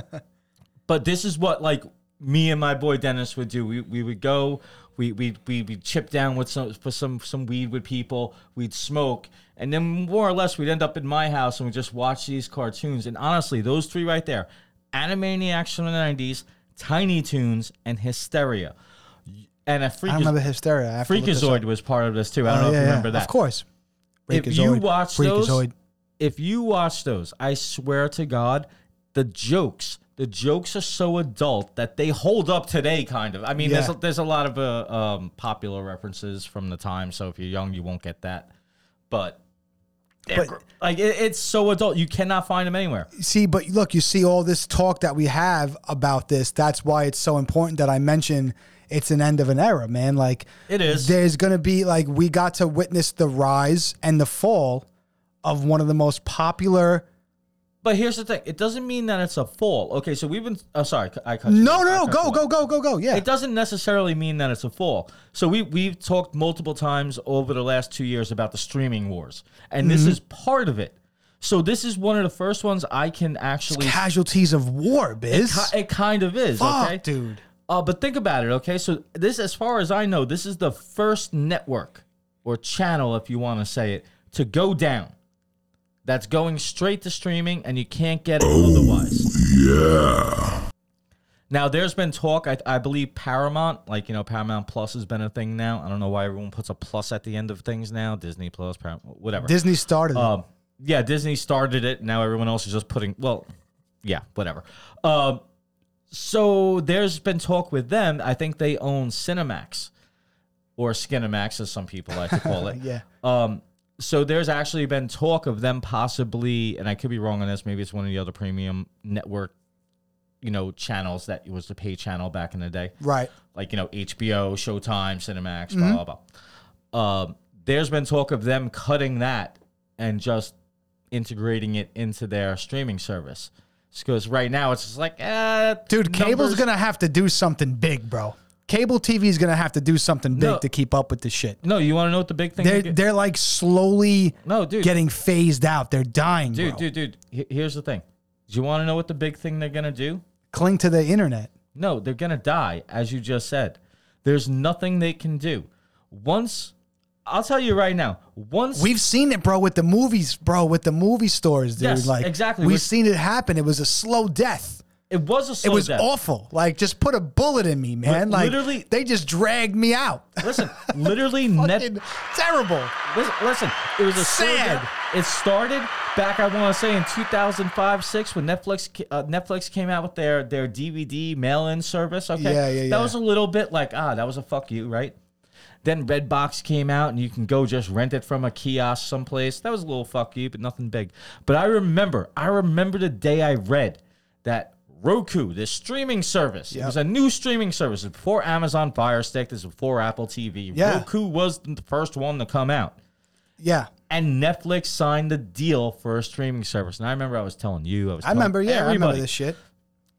but this is what like me and my boy Dennis would do. We, we would go, we we we would chip down with some for some some weed with people. We'd smoke, and then more or less we'd end up in my house and we just watch these cartoons. And honestly, those three right there, Animaniacs from the '90s, Tiny Toons, and Hysteria. And a
I
freak
don't remember hysteria. I have to look this up.
Freakazoid was part of this too. I don't
Oh,
know if
yeah,
you
yeah,
remember that.
Of course.
If you
Freakazoid,
watch those, if you watch those, I swear to God, the jokes, the jokes are so adult that they hold up today. Kind of. I mean, there's a, there's a lot of uh, um, popular references from the time. So if you're young, you won't get that. But, they're
But-
like it, it's so adult, you cannot find them anywhere.
See, but look, you see all this talk that we have about this. That's why it's so important that I mention it's an end of an era, man. Like
It is.
There's gonna be like we got to witness the rise and the fall of one of the most popular.
But here's the thing: it doesn't mean that it's a fall. Okay, so we've been. Oh, sorry, I cut. you
No, no, no, go, go, go, go, go. Yeah.
It doesn't necessarily mean that it's a fall. So we we've talked multiple times over the last two years about the streaming wars, and
Mm-hmm.
this is part of it. So this is one of the first ones I can actually.
Casualties of war, biz.
Ki- It kind of is,
Fuck,
okay,
dude.
Uh, but think about it, okay? So this, as far as I know, this is the first network or channel, if you want to say it, to go down. That's going straight to streaming, and you can't get it otherwise. Yeah. Now, there's been talk. I, I believe Paramount, like you know, Paramount Plus has been a thing now. I don't know why everyone puts a plus at the end of things now. Disney Plus, Paramount, whatever.
Disney started. it.
Um, yeah, Disney started it. Now everyone else is just putting. Well, yeah, whatever. Um, so there's been talk with them. I think they own Cinemax or Skinemax, as some people like to call it.
yeah.
Um, so there's actually been talk of them possibly, and I could be wrong on this. Maybe it's one of the other premium network, you know, channels that was the pay channel back in the day
Right.
like you know HBO, Showtime, Cinemax,
Mm-hmm.
blah blah blah. Um, there's been talk of them cutting that and just integrating it into their streaming service. Because right now it's just like, eh,
Dude, cable's gonna have to do something big, bro. Cable TV is gonna have to do something big
No.
to keep up with this shit.
No, you want to know what the big thing?
They're
is?
they're like slowly
no, dude,
getting phased out. They're dying,
dude,
bro.
dude, dude. he- Here's the thing. Do you want to know what the big thing they're gonna do?
Cling to the internet.
No, they're gonna die, as you just said. There's nothing they can do. Once, I'll tell you right now. Once
We've seen it, bro, with the movies, bro, with the movie stores, dude.
Yes,
like
exactly.
We've
With-
seen it happen. It was a slow death.
It was a
It was
death.
awful. Like, just put a bullet in me, man.
Li-
Like,
literally-
they just dragged me out.
Listen, literally, net,
terrible.
Listen, listen, it was a slow
Sad.
It started back, I want to say, in 2005, six when Netflix uh, Netflix came out with their their DVD mail-in service. Okay,
Yeah, yeah, yeah.
That was a little bit like ah, that was a fuck you, right? Then Redbox came out, and you can go just rent it from a kiosk someplace. That was a little fuck you, but nothing big. But I remember, I remember the day I read that Roku, this streaming service, it was a new streaming service. Before Amazon Fire Stick. This was before Apple TV.
Yeah.
Roku was the first one to come out
Yeah.
and Netflix signed the deal for a streaming service. And I remember I was telling you, I was.
I remember, yeah, I remember this shit.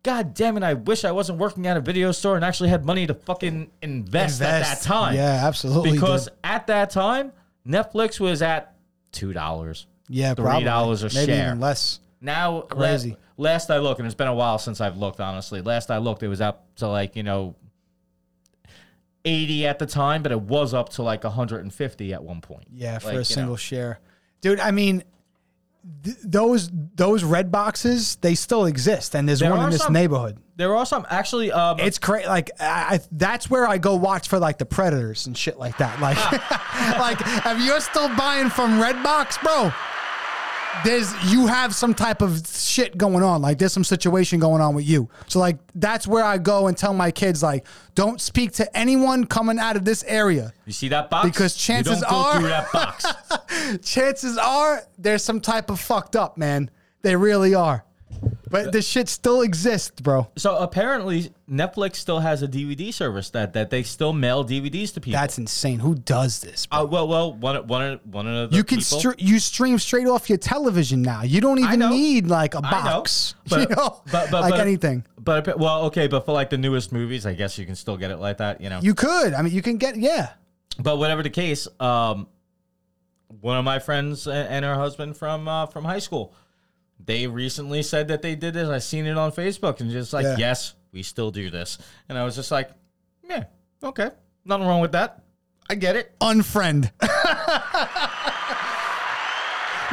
God damn it! I wish I wasn't working at a video store and actually had money to fucking invest, at that time.
Yeah, absolutely.
because
dude.
at that time, Netflix was at two dollars.
yeah,
$3
probably.
a
Maybe
share.
even less.
Now,
Crazy.
Last, I looked, and it's been a while since I've looked. Honestly, last I looked, it was up to like you know. 80 at the time, but it was up to like 150 at one point.
Yeah, for
Like,
a
know.
single share, dude. I mean, th- those those red boxes they still exist, and there's
There
one in this
some-
neighborhood.
There are some actually. Um,
It's crazy. Like I, I, that's where I go watch for like the predators and shit like that. Like, like if you're still buying from Redbox, bro, there's you have some type of shit going on. Like there's some situation going on with you. So like that's where I go and tell my kids like, don't speak to anyone coming out of this area.
You see that box?
Because chances
you don't go
are-
through that box.
Chances are there's some type of fucked up man. They really are. But this shit still exists, bro.
So apparently, Netflix still has a DVD service that that they still mail DVDs to people.
That's insane. Who does this? Bro?
uh, well, well, one one of one of the
you can
people,
str- you stream straight off your television now. You don't even
know.
need like a
I know,
box.
but-
you know,
but- but-
like
but-
anything.
But well, okay, but for like the newest movies, I guess you can still get it like that, you know.
You could. I mean, you can get yeah.
But whatever the case, um, one of my friends and her husband from uh, from high school, they recently said that they did this. I seen it on Facebook and just like,
Yeah.
yes, we still do this. And I was just like, yeah, okay, nothing wrong with that. I get it.
Unfriend.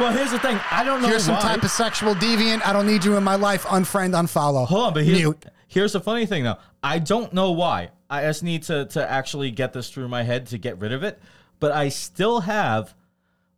Well, here's the thing. I don't know
You're some type of sexual deviant. I don't need you in my life. Unfriend, unfollow.
Hold on, but here's,
Mute.
here's the funny thing though. I don't know why. I just need to to actually get this through my head to get rid of it. But I still have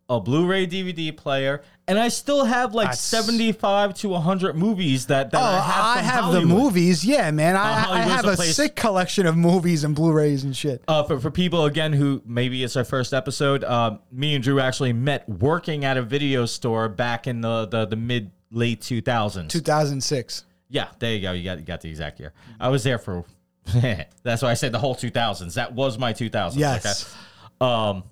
a Blu-ray DVD player, and I still have like
That's-
75 to 100 movies that, that
Oh,
I have,
I
from
have
Hollywood.
the movies. Yeah, man. I, I
Hollywood's
have
a
a
place-
sick collection of movies and Blu-rays and shit.
Uh, for, for people again who maybe it's our first episode, um, me and Drew actually met working at a video store back in the the, the mid late 2000s.
2006.
Yeah, there you go. You got you got the exact year. I was there for. that's why I said the whole 2000s. That was my 2000s.
Yes.
Okay? Um,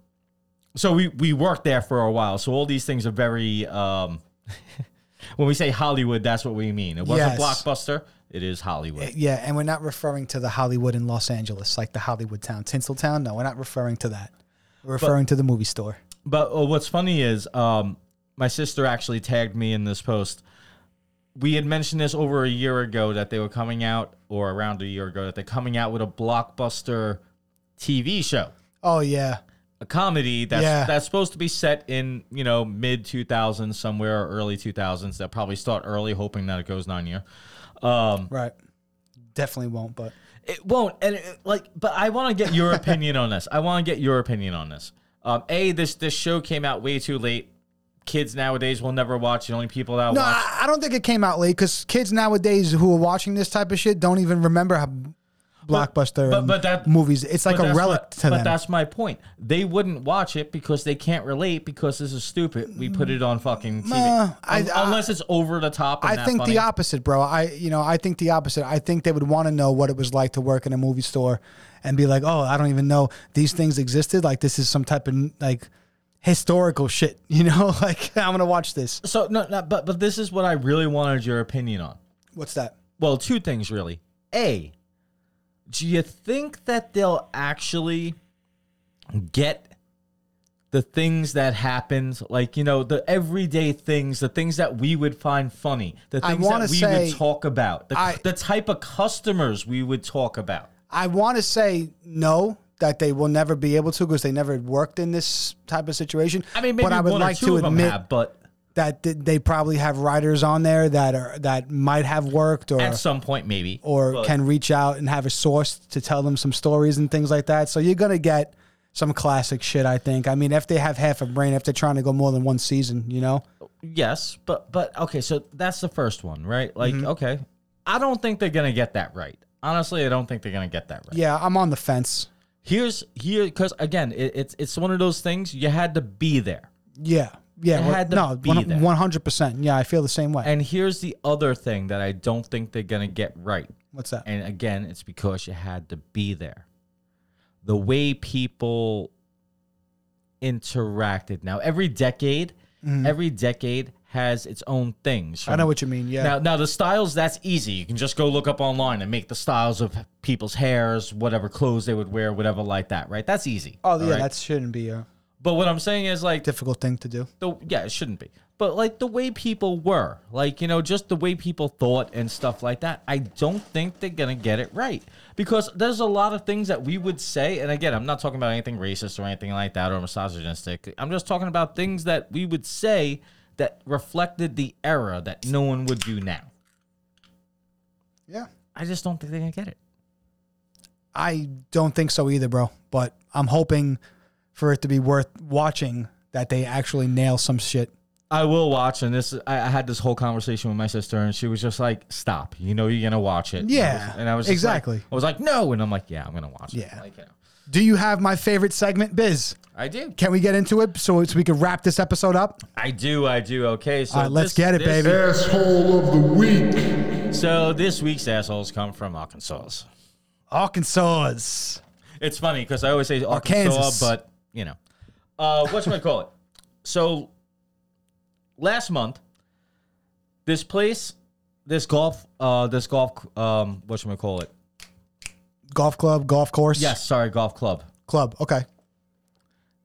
so we we worked there for a while. So all these things are very. Um, when we say Hollywood, that's what we mean. It wasn't
Yes.
blockbuster. It is Hollywood.
Yeah, and we're not referring to the Hollywood in Los Angeles, like the Hollywood town, Tinseltown. No, we're not referring to that. We're referring to the movie store.
But uh, what's funny is um, my sister actually tagged me in this post. We had mentioned this over a year ago that they were coming out, or around a year ago, that they're coming out with a blockbuster TV show.
Oh yeah,
a comedy that's
Yeah.
that's supposed to be set in you know mid 2000s somewhere or early 2000s that probably start early hoping that it goes nine year. Um
right. Definitely won't, but
it won't and it, like but i want to get your opinion on this. I want to get your opinion on this. Um a this this show came out way too late. Kids nowadays will never watch. The only people that
no,
watch
I, I don't think it came out late because kids nowadays who are watching this type of shit don't even remember how blockbuster
but- but that-
movies. It's like a relic
my-
to
but
them.
that's my point. They wouldn't watch it because they can't relate because this is stupid. We put it on fucking TV.
Uh, I- I-
Unless it's over the top. And
I think
funny.
the opposite, bro. I you know I think the opposite. I think they would want to know what it was like to work in a movie store and be like, oh, I don't even know these things existed. Like this is some type of like historical shit. You know, like I'm gonna watch this.
So no, no, but but this is what I really wanted your opinion on.
What's that?
Well, two things really. A, do you think that they'll actually get the things that happened, like you know, the everyday things, the things that we would find funny, the things that we
say-
would talk about, the,
I-
the type of customers we would talk about.
I want to say no. That they will never be able to because they never worked in this type of situation.
I mean, maybe
but I would like to admit
have, but
that they probably have writers on there that are that might have worked or
at some point, maybe.
or
But-
can reach out and have a source to tell them some stories and things like that. So you're gonna get some classic shit, I think. I mean, if they have half a brain, if they're trying to go more than one season, you know.
Yes, but but okay, so that's the first one, right? Like,
Mm-hmm.
okay, I don't think they're gonna get that right. Honestly, I don't think they're gonna get that right.
Yeah, I'm on the fence.
Here's here because again, it, it's it's one of those things you had to be there.
Yeah, yeah.
It had to
no,
be there.
one hundred percent. Yeah, I feel the same way.
And here's the other thing that I don't think they're gonna get right.
What's that?
And again, it's because you had to be there. The way people interacted. Now, every decade, every decade has its own things.
Mm-hmm. I know what you mean. Yeah.
Now, now the styles that's easy. You can just go look up online and make the styles of people's hairs, whatever clothes they would wear, whatever like that, right? That's easy.
oh yeah,
right?
that shouldn't be a
But what I'm saying is like
difficult thing to do.
the yeah, it shouldn't be. But like the way people were, like you know, just the way people thought and stuff like that. I don't think they're gonna get it right because there's a lot of things that we would say, and again, I'm not talking about anything racist or anything like that or misogynistic. I'm just talking about things that we would say that reflected the era that no one would do now.
Yeah.
I just don't think they're gonna get it.
I don't think so either, bro. But I'm hoping for it to be worth watching that they actually nail some shit.
I will watch, and this I, I had this whole conversation with my sister, and she was just like, "Stop! You know you're gonna watch it." And I
Yeah,
was- and I was just
exactly.
like- I was like, "No," and I'm like, "Yeah, I'm gonna watch it."
Yeah.
like, you know.
Do you have my favorite segment, Biz?
I do.
Can we get into it so, so we can wrap this episode up?
I do. I do. Okay. So
All right, let's
this-
get it,
this-
baby.
Asshole of the week.
So this week's assholes come from Arkansas.
Arkansas.
It's funny because I always say Arkansas,
Kansas.
but you know, uh, what's I call it? So last month, this place, this golf, uh, this golf, um, what's should I call it?
Golf club, golf course.
Yes, sorry, golf club.
Club. Okay.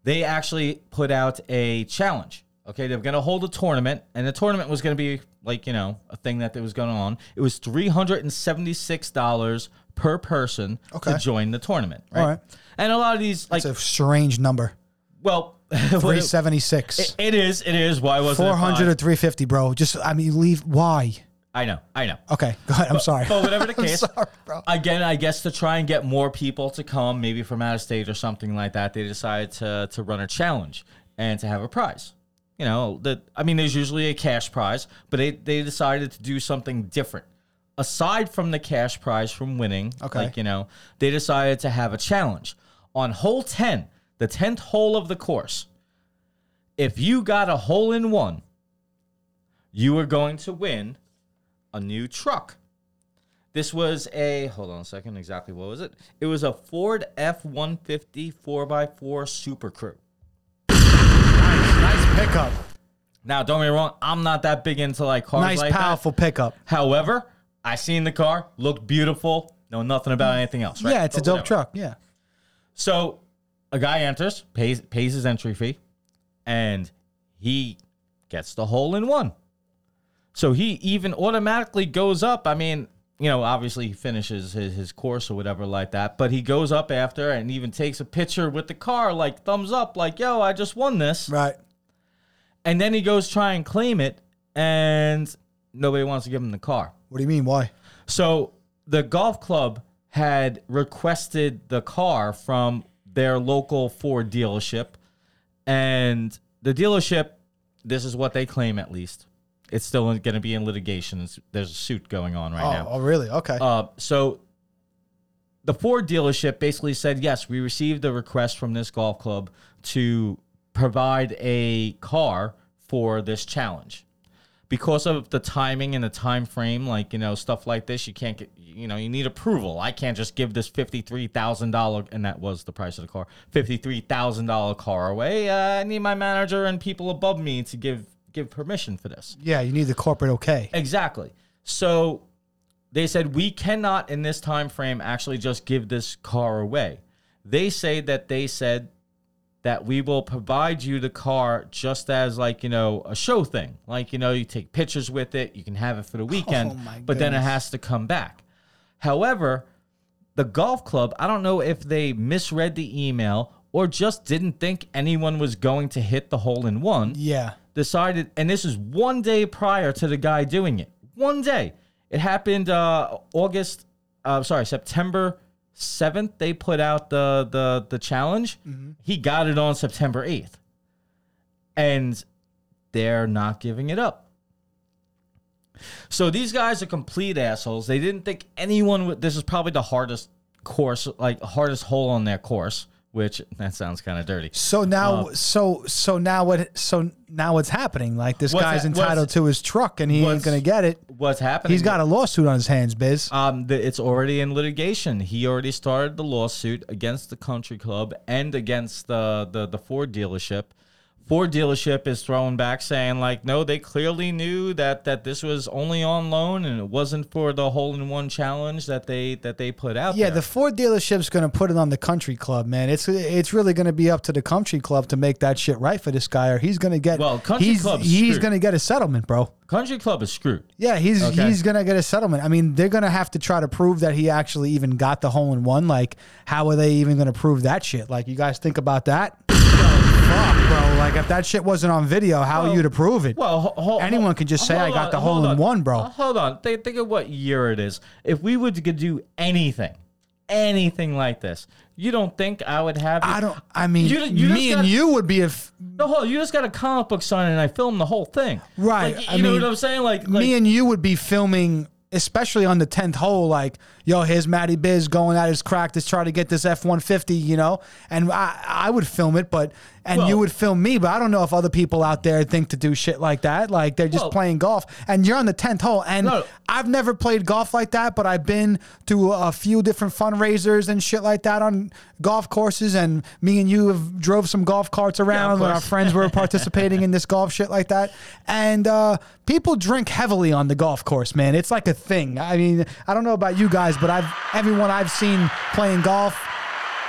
They actually put out a challenge. Okay, they're going to hold a tournament, and the tournament was going to be like you know a thing that was going on. It was three hundred and seventy six dollars per person
Okay.
to join the tournament. Right?
All right.
And a lot of these, like,
It's a strange number.
well,
376.
it is, it is. Why wasn't it
400 or
five?
350, bro. Just, I mean, leave. Why?
I know, I know.
Okay. Go ahead. I'm sorry.
But whatever the
I'm
case,
sorry, bro.
again, I guess to try and get more people to come, maybe from out of state or something like that, they decided to to run a challenge and to have a prize. You know, that I mean, there's usually a cash prize, but they they decided to do something different. Aside from the cash prize from winning,
Okay.
like you know, they decided to have a challenge on hole ten, the tenth hole of the course. If you got a hole in one, you were going to win a new truck. This was a hold on a second, exactly what was it? It was a Ford F one fifty four x four Super Crew.
Nice pickup.
Now, don't get me wrong, I'm not that big into like cars
Nice,
like that.
powerful pickup.
However, I seen the car, looked beautiful, know nothing about mm. anything else. Right?
Yeah, it's a dope
whatever.
truck. Yeah.
So a guy enters, pays pays his entry fee, and he gets the hole in one. So he even automatically goes up. I mean, you know, obviously he finishes his, his course or whatever like that, but he goes up after and even takes a picture with the car, like thumbs up, like, yo, I just won this.
Right.
And then he goes try and claim it, and nobody wants to give him the car.
What do you mean? Why?
So the golf club had requested the car from their local Ford dealership, and the dealership, this is what they claim at least. It's still going to be in litigation. It's- there's a suit going on right
Oh,
now.
oh, really? Okay.
Uh, so the Ford dealership basically said, yes, we received a request from this golf club to provide a car for this challenge. Because of the timing and the time frame, like you know, stuff like this, you can't get, you know, you need approval. I can't just give this fifty-three thousand dollar, and that was the price of the car, fifty-three thousand dollar car away. Uh, I need my manager and people above me to give give permission for this.
yeah, you need the corporate okay.
Exactly. So they said we cannot in this time frame actually just give this car away. They say that they said that we will provide you the car just as like, you know, a show thing. Like, you know, you take pictures with it, you can have it for the weekend,
Oh,
but then it has to come back. However, the golf club, I don't know if they misread the email or just didn't think anyone was going to hit the hole in one
Yeah.
decided, and this is one day prior to the guy doing it. One day. It happened uh, August, uh, sorry, September 7th. They put out the, the, the challenge. Mm-hmm. He got it on September 8th. And they're not giving it up. So these guys are complete assholes. They didn't think anyone would. This is probably the hardest course, like hardest hole on their course, which that sounds kind of dirty.
So now, so so now what? So now what's happening? Like this guy's
ha-
entitled to his truck, and he ain't gonna get it.
What's happening?
He's got a lawsuit on his hands, Biz.
Um, the, it's already in litigation. He already started the lawsuit against the country club and against the, the, the Ford dealership. Ford dealership is throwing back saying like, no, they clearly knew that that this was only on loan and it wasn't for the hole in one challenge that they that they put out.
Yeah,
there.
the Ford dealership's going to put it on the country club, man. It's it's really going to be up to the country club to make that shit right for this guy, or he's going to get.
Well, country
he's,
club's
he's going to get a settlement, bro.
country club is screwed.
Yeah, he's
Okay.
he's going to get a settlement. I mean, they're going to have to try to prove that he actually even got the hole in one. Like, how are they even going to prove that shit? Like, you guys think about that? Fuck, bro. Like, if that shit wasn't on video, how are you to prove it?
Well, ho- ho-
Anyone can just say, "I got
on,
the hole in
on.
one, bro."
Uh, Hold on. Think, think of what year it is. If we would do anything, anything like this, you don't think I would have?
I don't. I mean,
You- you
me and
got-
you would be if
No, hold on, you just got a comic book sign and I filmed the whole thing.
Right,
Like,
I
you know
mean,
what I'm saying? Like, like
me and you would be filming especially on the tenth hole, like, yo, here's Matty Biz going at his crack to try to get this F one fifty, you know, and I I would film it, but and you would film me, but I don't know if other people out there think to do shit like that. Like they're just
Well-
playing golf, and you're on the tenth hole, and
No.
I've never played golf like that, but I've been to a few different fundraisers and shit like that on golf courses, and me and you have drove some golf carts around when our friends were participating in this golf shit like that, and uh, people drink heavily on the golf course, man. It's like a thing. I mean, I don't know about you guys, but I've everyone I've seen playing golf,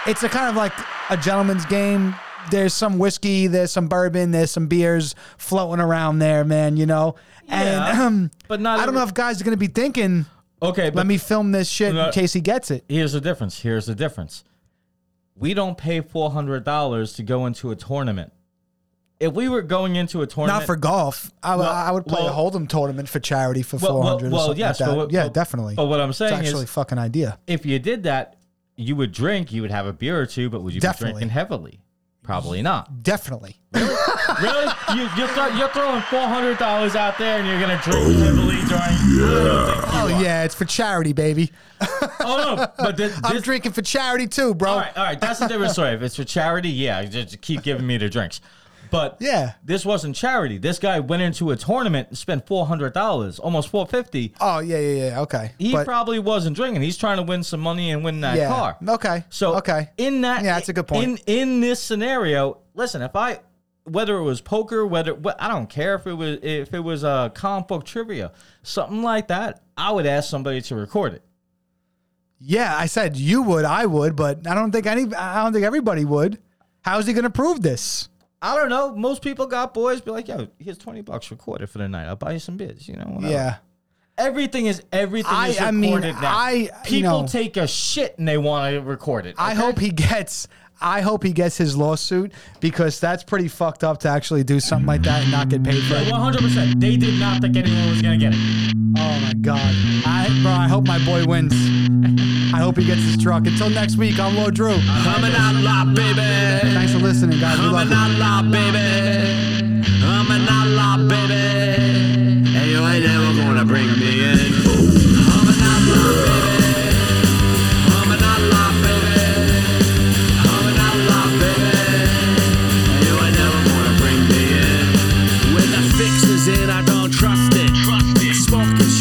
it's a kind of like a gentleman's game. There's some whiskey, there's some bourbon, there's some beers floating around there, man. You know, and
Yeah,
um,
but not
I don't
every-
know if guys are gonna be thinking,
Okay,
"Let me film this shit
No.
in case he gets it."
here's the difference. Here's the difference. We don't pay four hundred dollars to go into a tournament. If we were going into a tournament,
Not for golf. I, would-
Well-
I would play
well-
a hold'em tournament for charity for
Well,
four
well, well,
or something
yes,
like that.
what-
yeah,
but-
definitely.
But what I'm
it's
saying
actually a
is,
fucking idea.
if you did that, you would drink. You would have a beer or two, but would you
Definitely.
be drinking heavily? Probably not.
Definitely.
really? You, you're, throw, you're throwing four hundred dollars out there, and you're gonna drink oh, heavily during. I don't think you
Oh
are.
yeah, it's for charity, baby.
Oh no, but this,
I'm drinking for charity too, bro.
All right, all right. That's a different story. If it's for charity, yeah, just keep giving me the drinks. But
Yeah.
this wasn't charity. This guy went into a tournament and spent four hundred dollars, almost four fifty.
Oh yeah, yeah, yeah. Okay.
He
But-
probably wasn't drinking. He's trying to win some money and win that
yeah.
car.
Okay.
So
okay.
in that,
Yeah, that's a good point.
In in this scenario, listen, if I whether it was poker, whether I don't care if it was if it was a uh, comic book trivia, something like that, I would ask somebody to record it.
Yeah, I said you would, I would, but I don't think any. I don't think everybody would. How's he gonna prove this?
I don't know. Most people got boys be like, yo, here's twenty bucks recorded for the night. I'll buy you some beers. You know, whatever.
Yeah.
Everything is everything
I-
is
I
recorded
mean,
now.
I- you
people
know-
take a shit and they want to record it.
I hope he gets. I hope he gets his lawsuit because that's pretty fucked up to actually do something like that and not get paid for it.
One hundred percent. They did not think anyone was gonna get it.
Oh my god, I, bro! I hope my boy wins. I hope he gets his truck. Until next week, I'm Lord Drew.
Coming out loud, baby.
Thanks for listening, guys. We love
Coming
you.
out loud, baby. Coming out loud, baby. Hey, you ain't never gonna bring me in.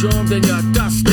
Then you're dusted.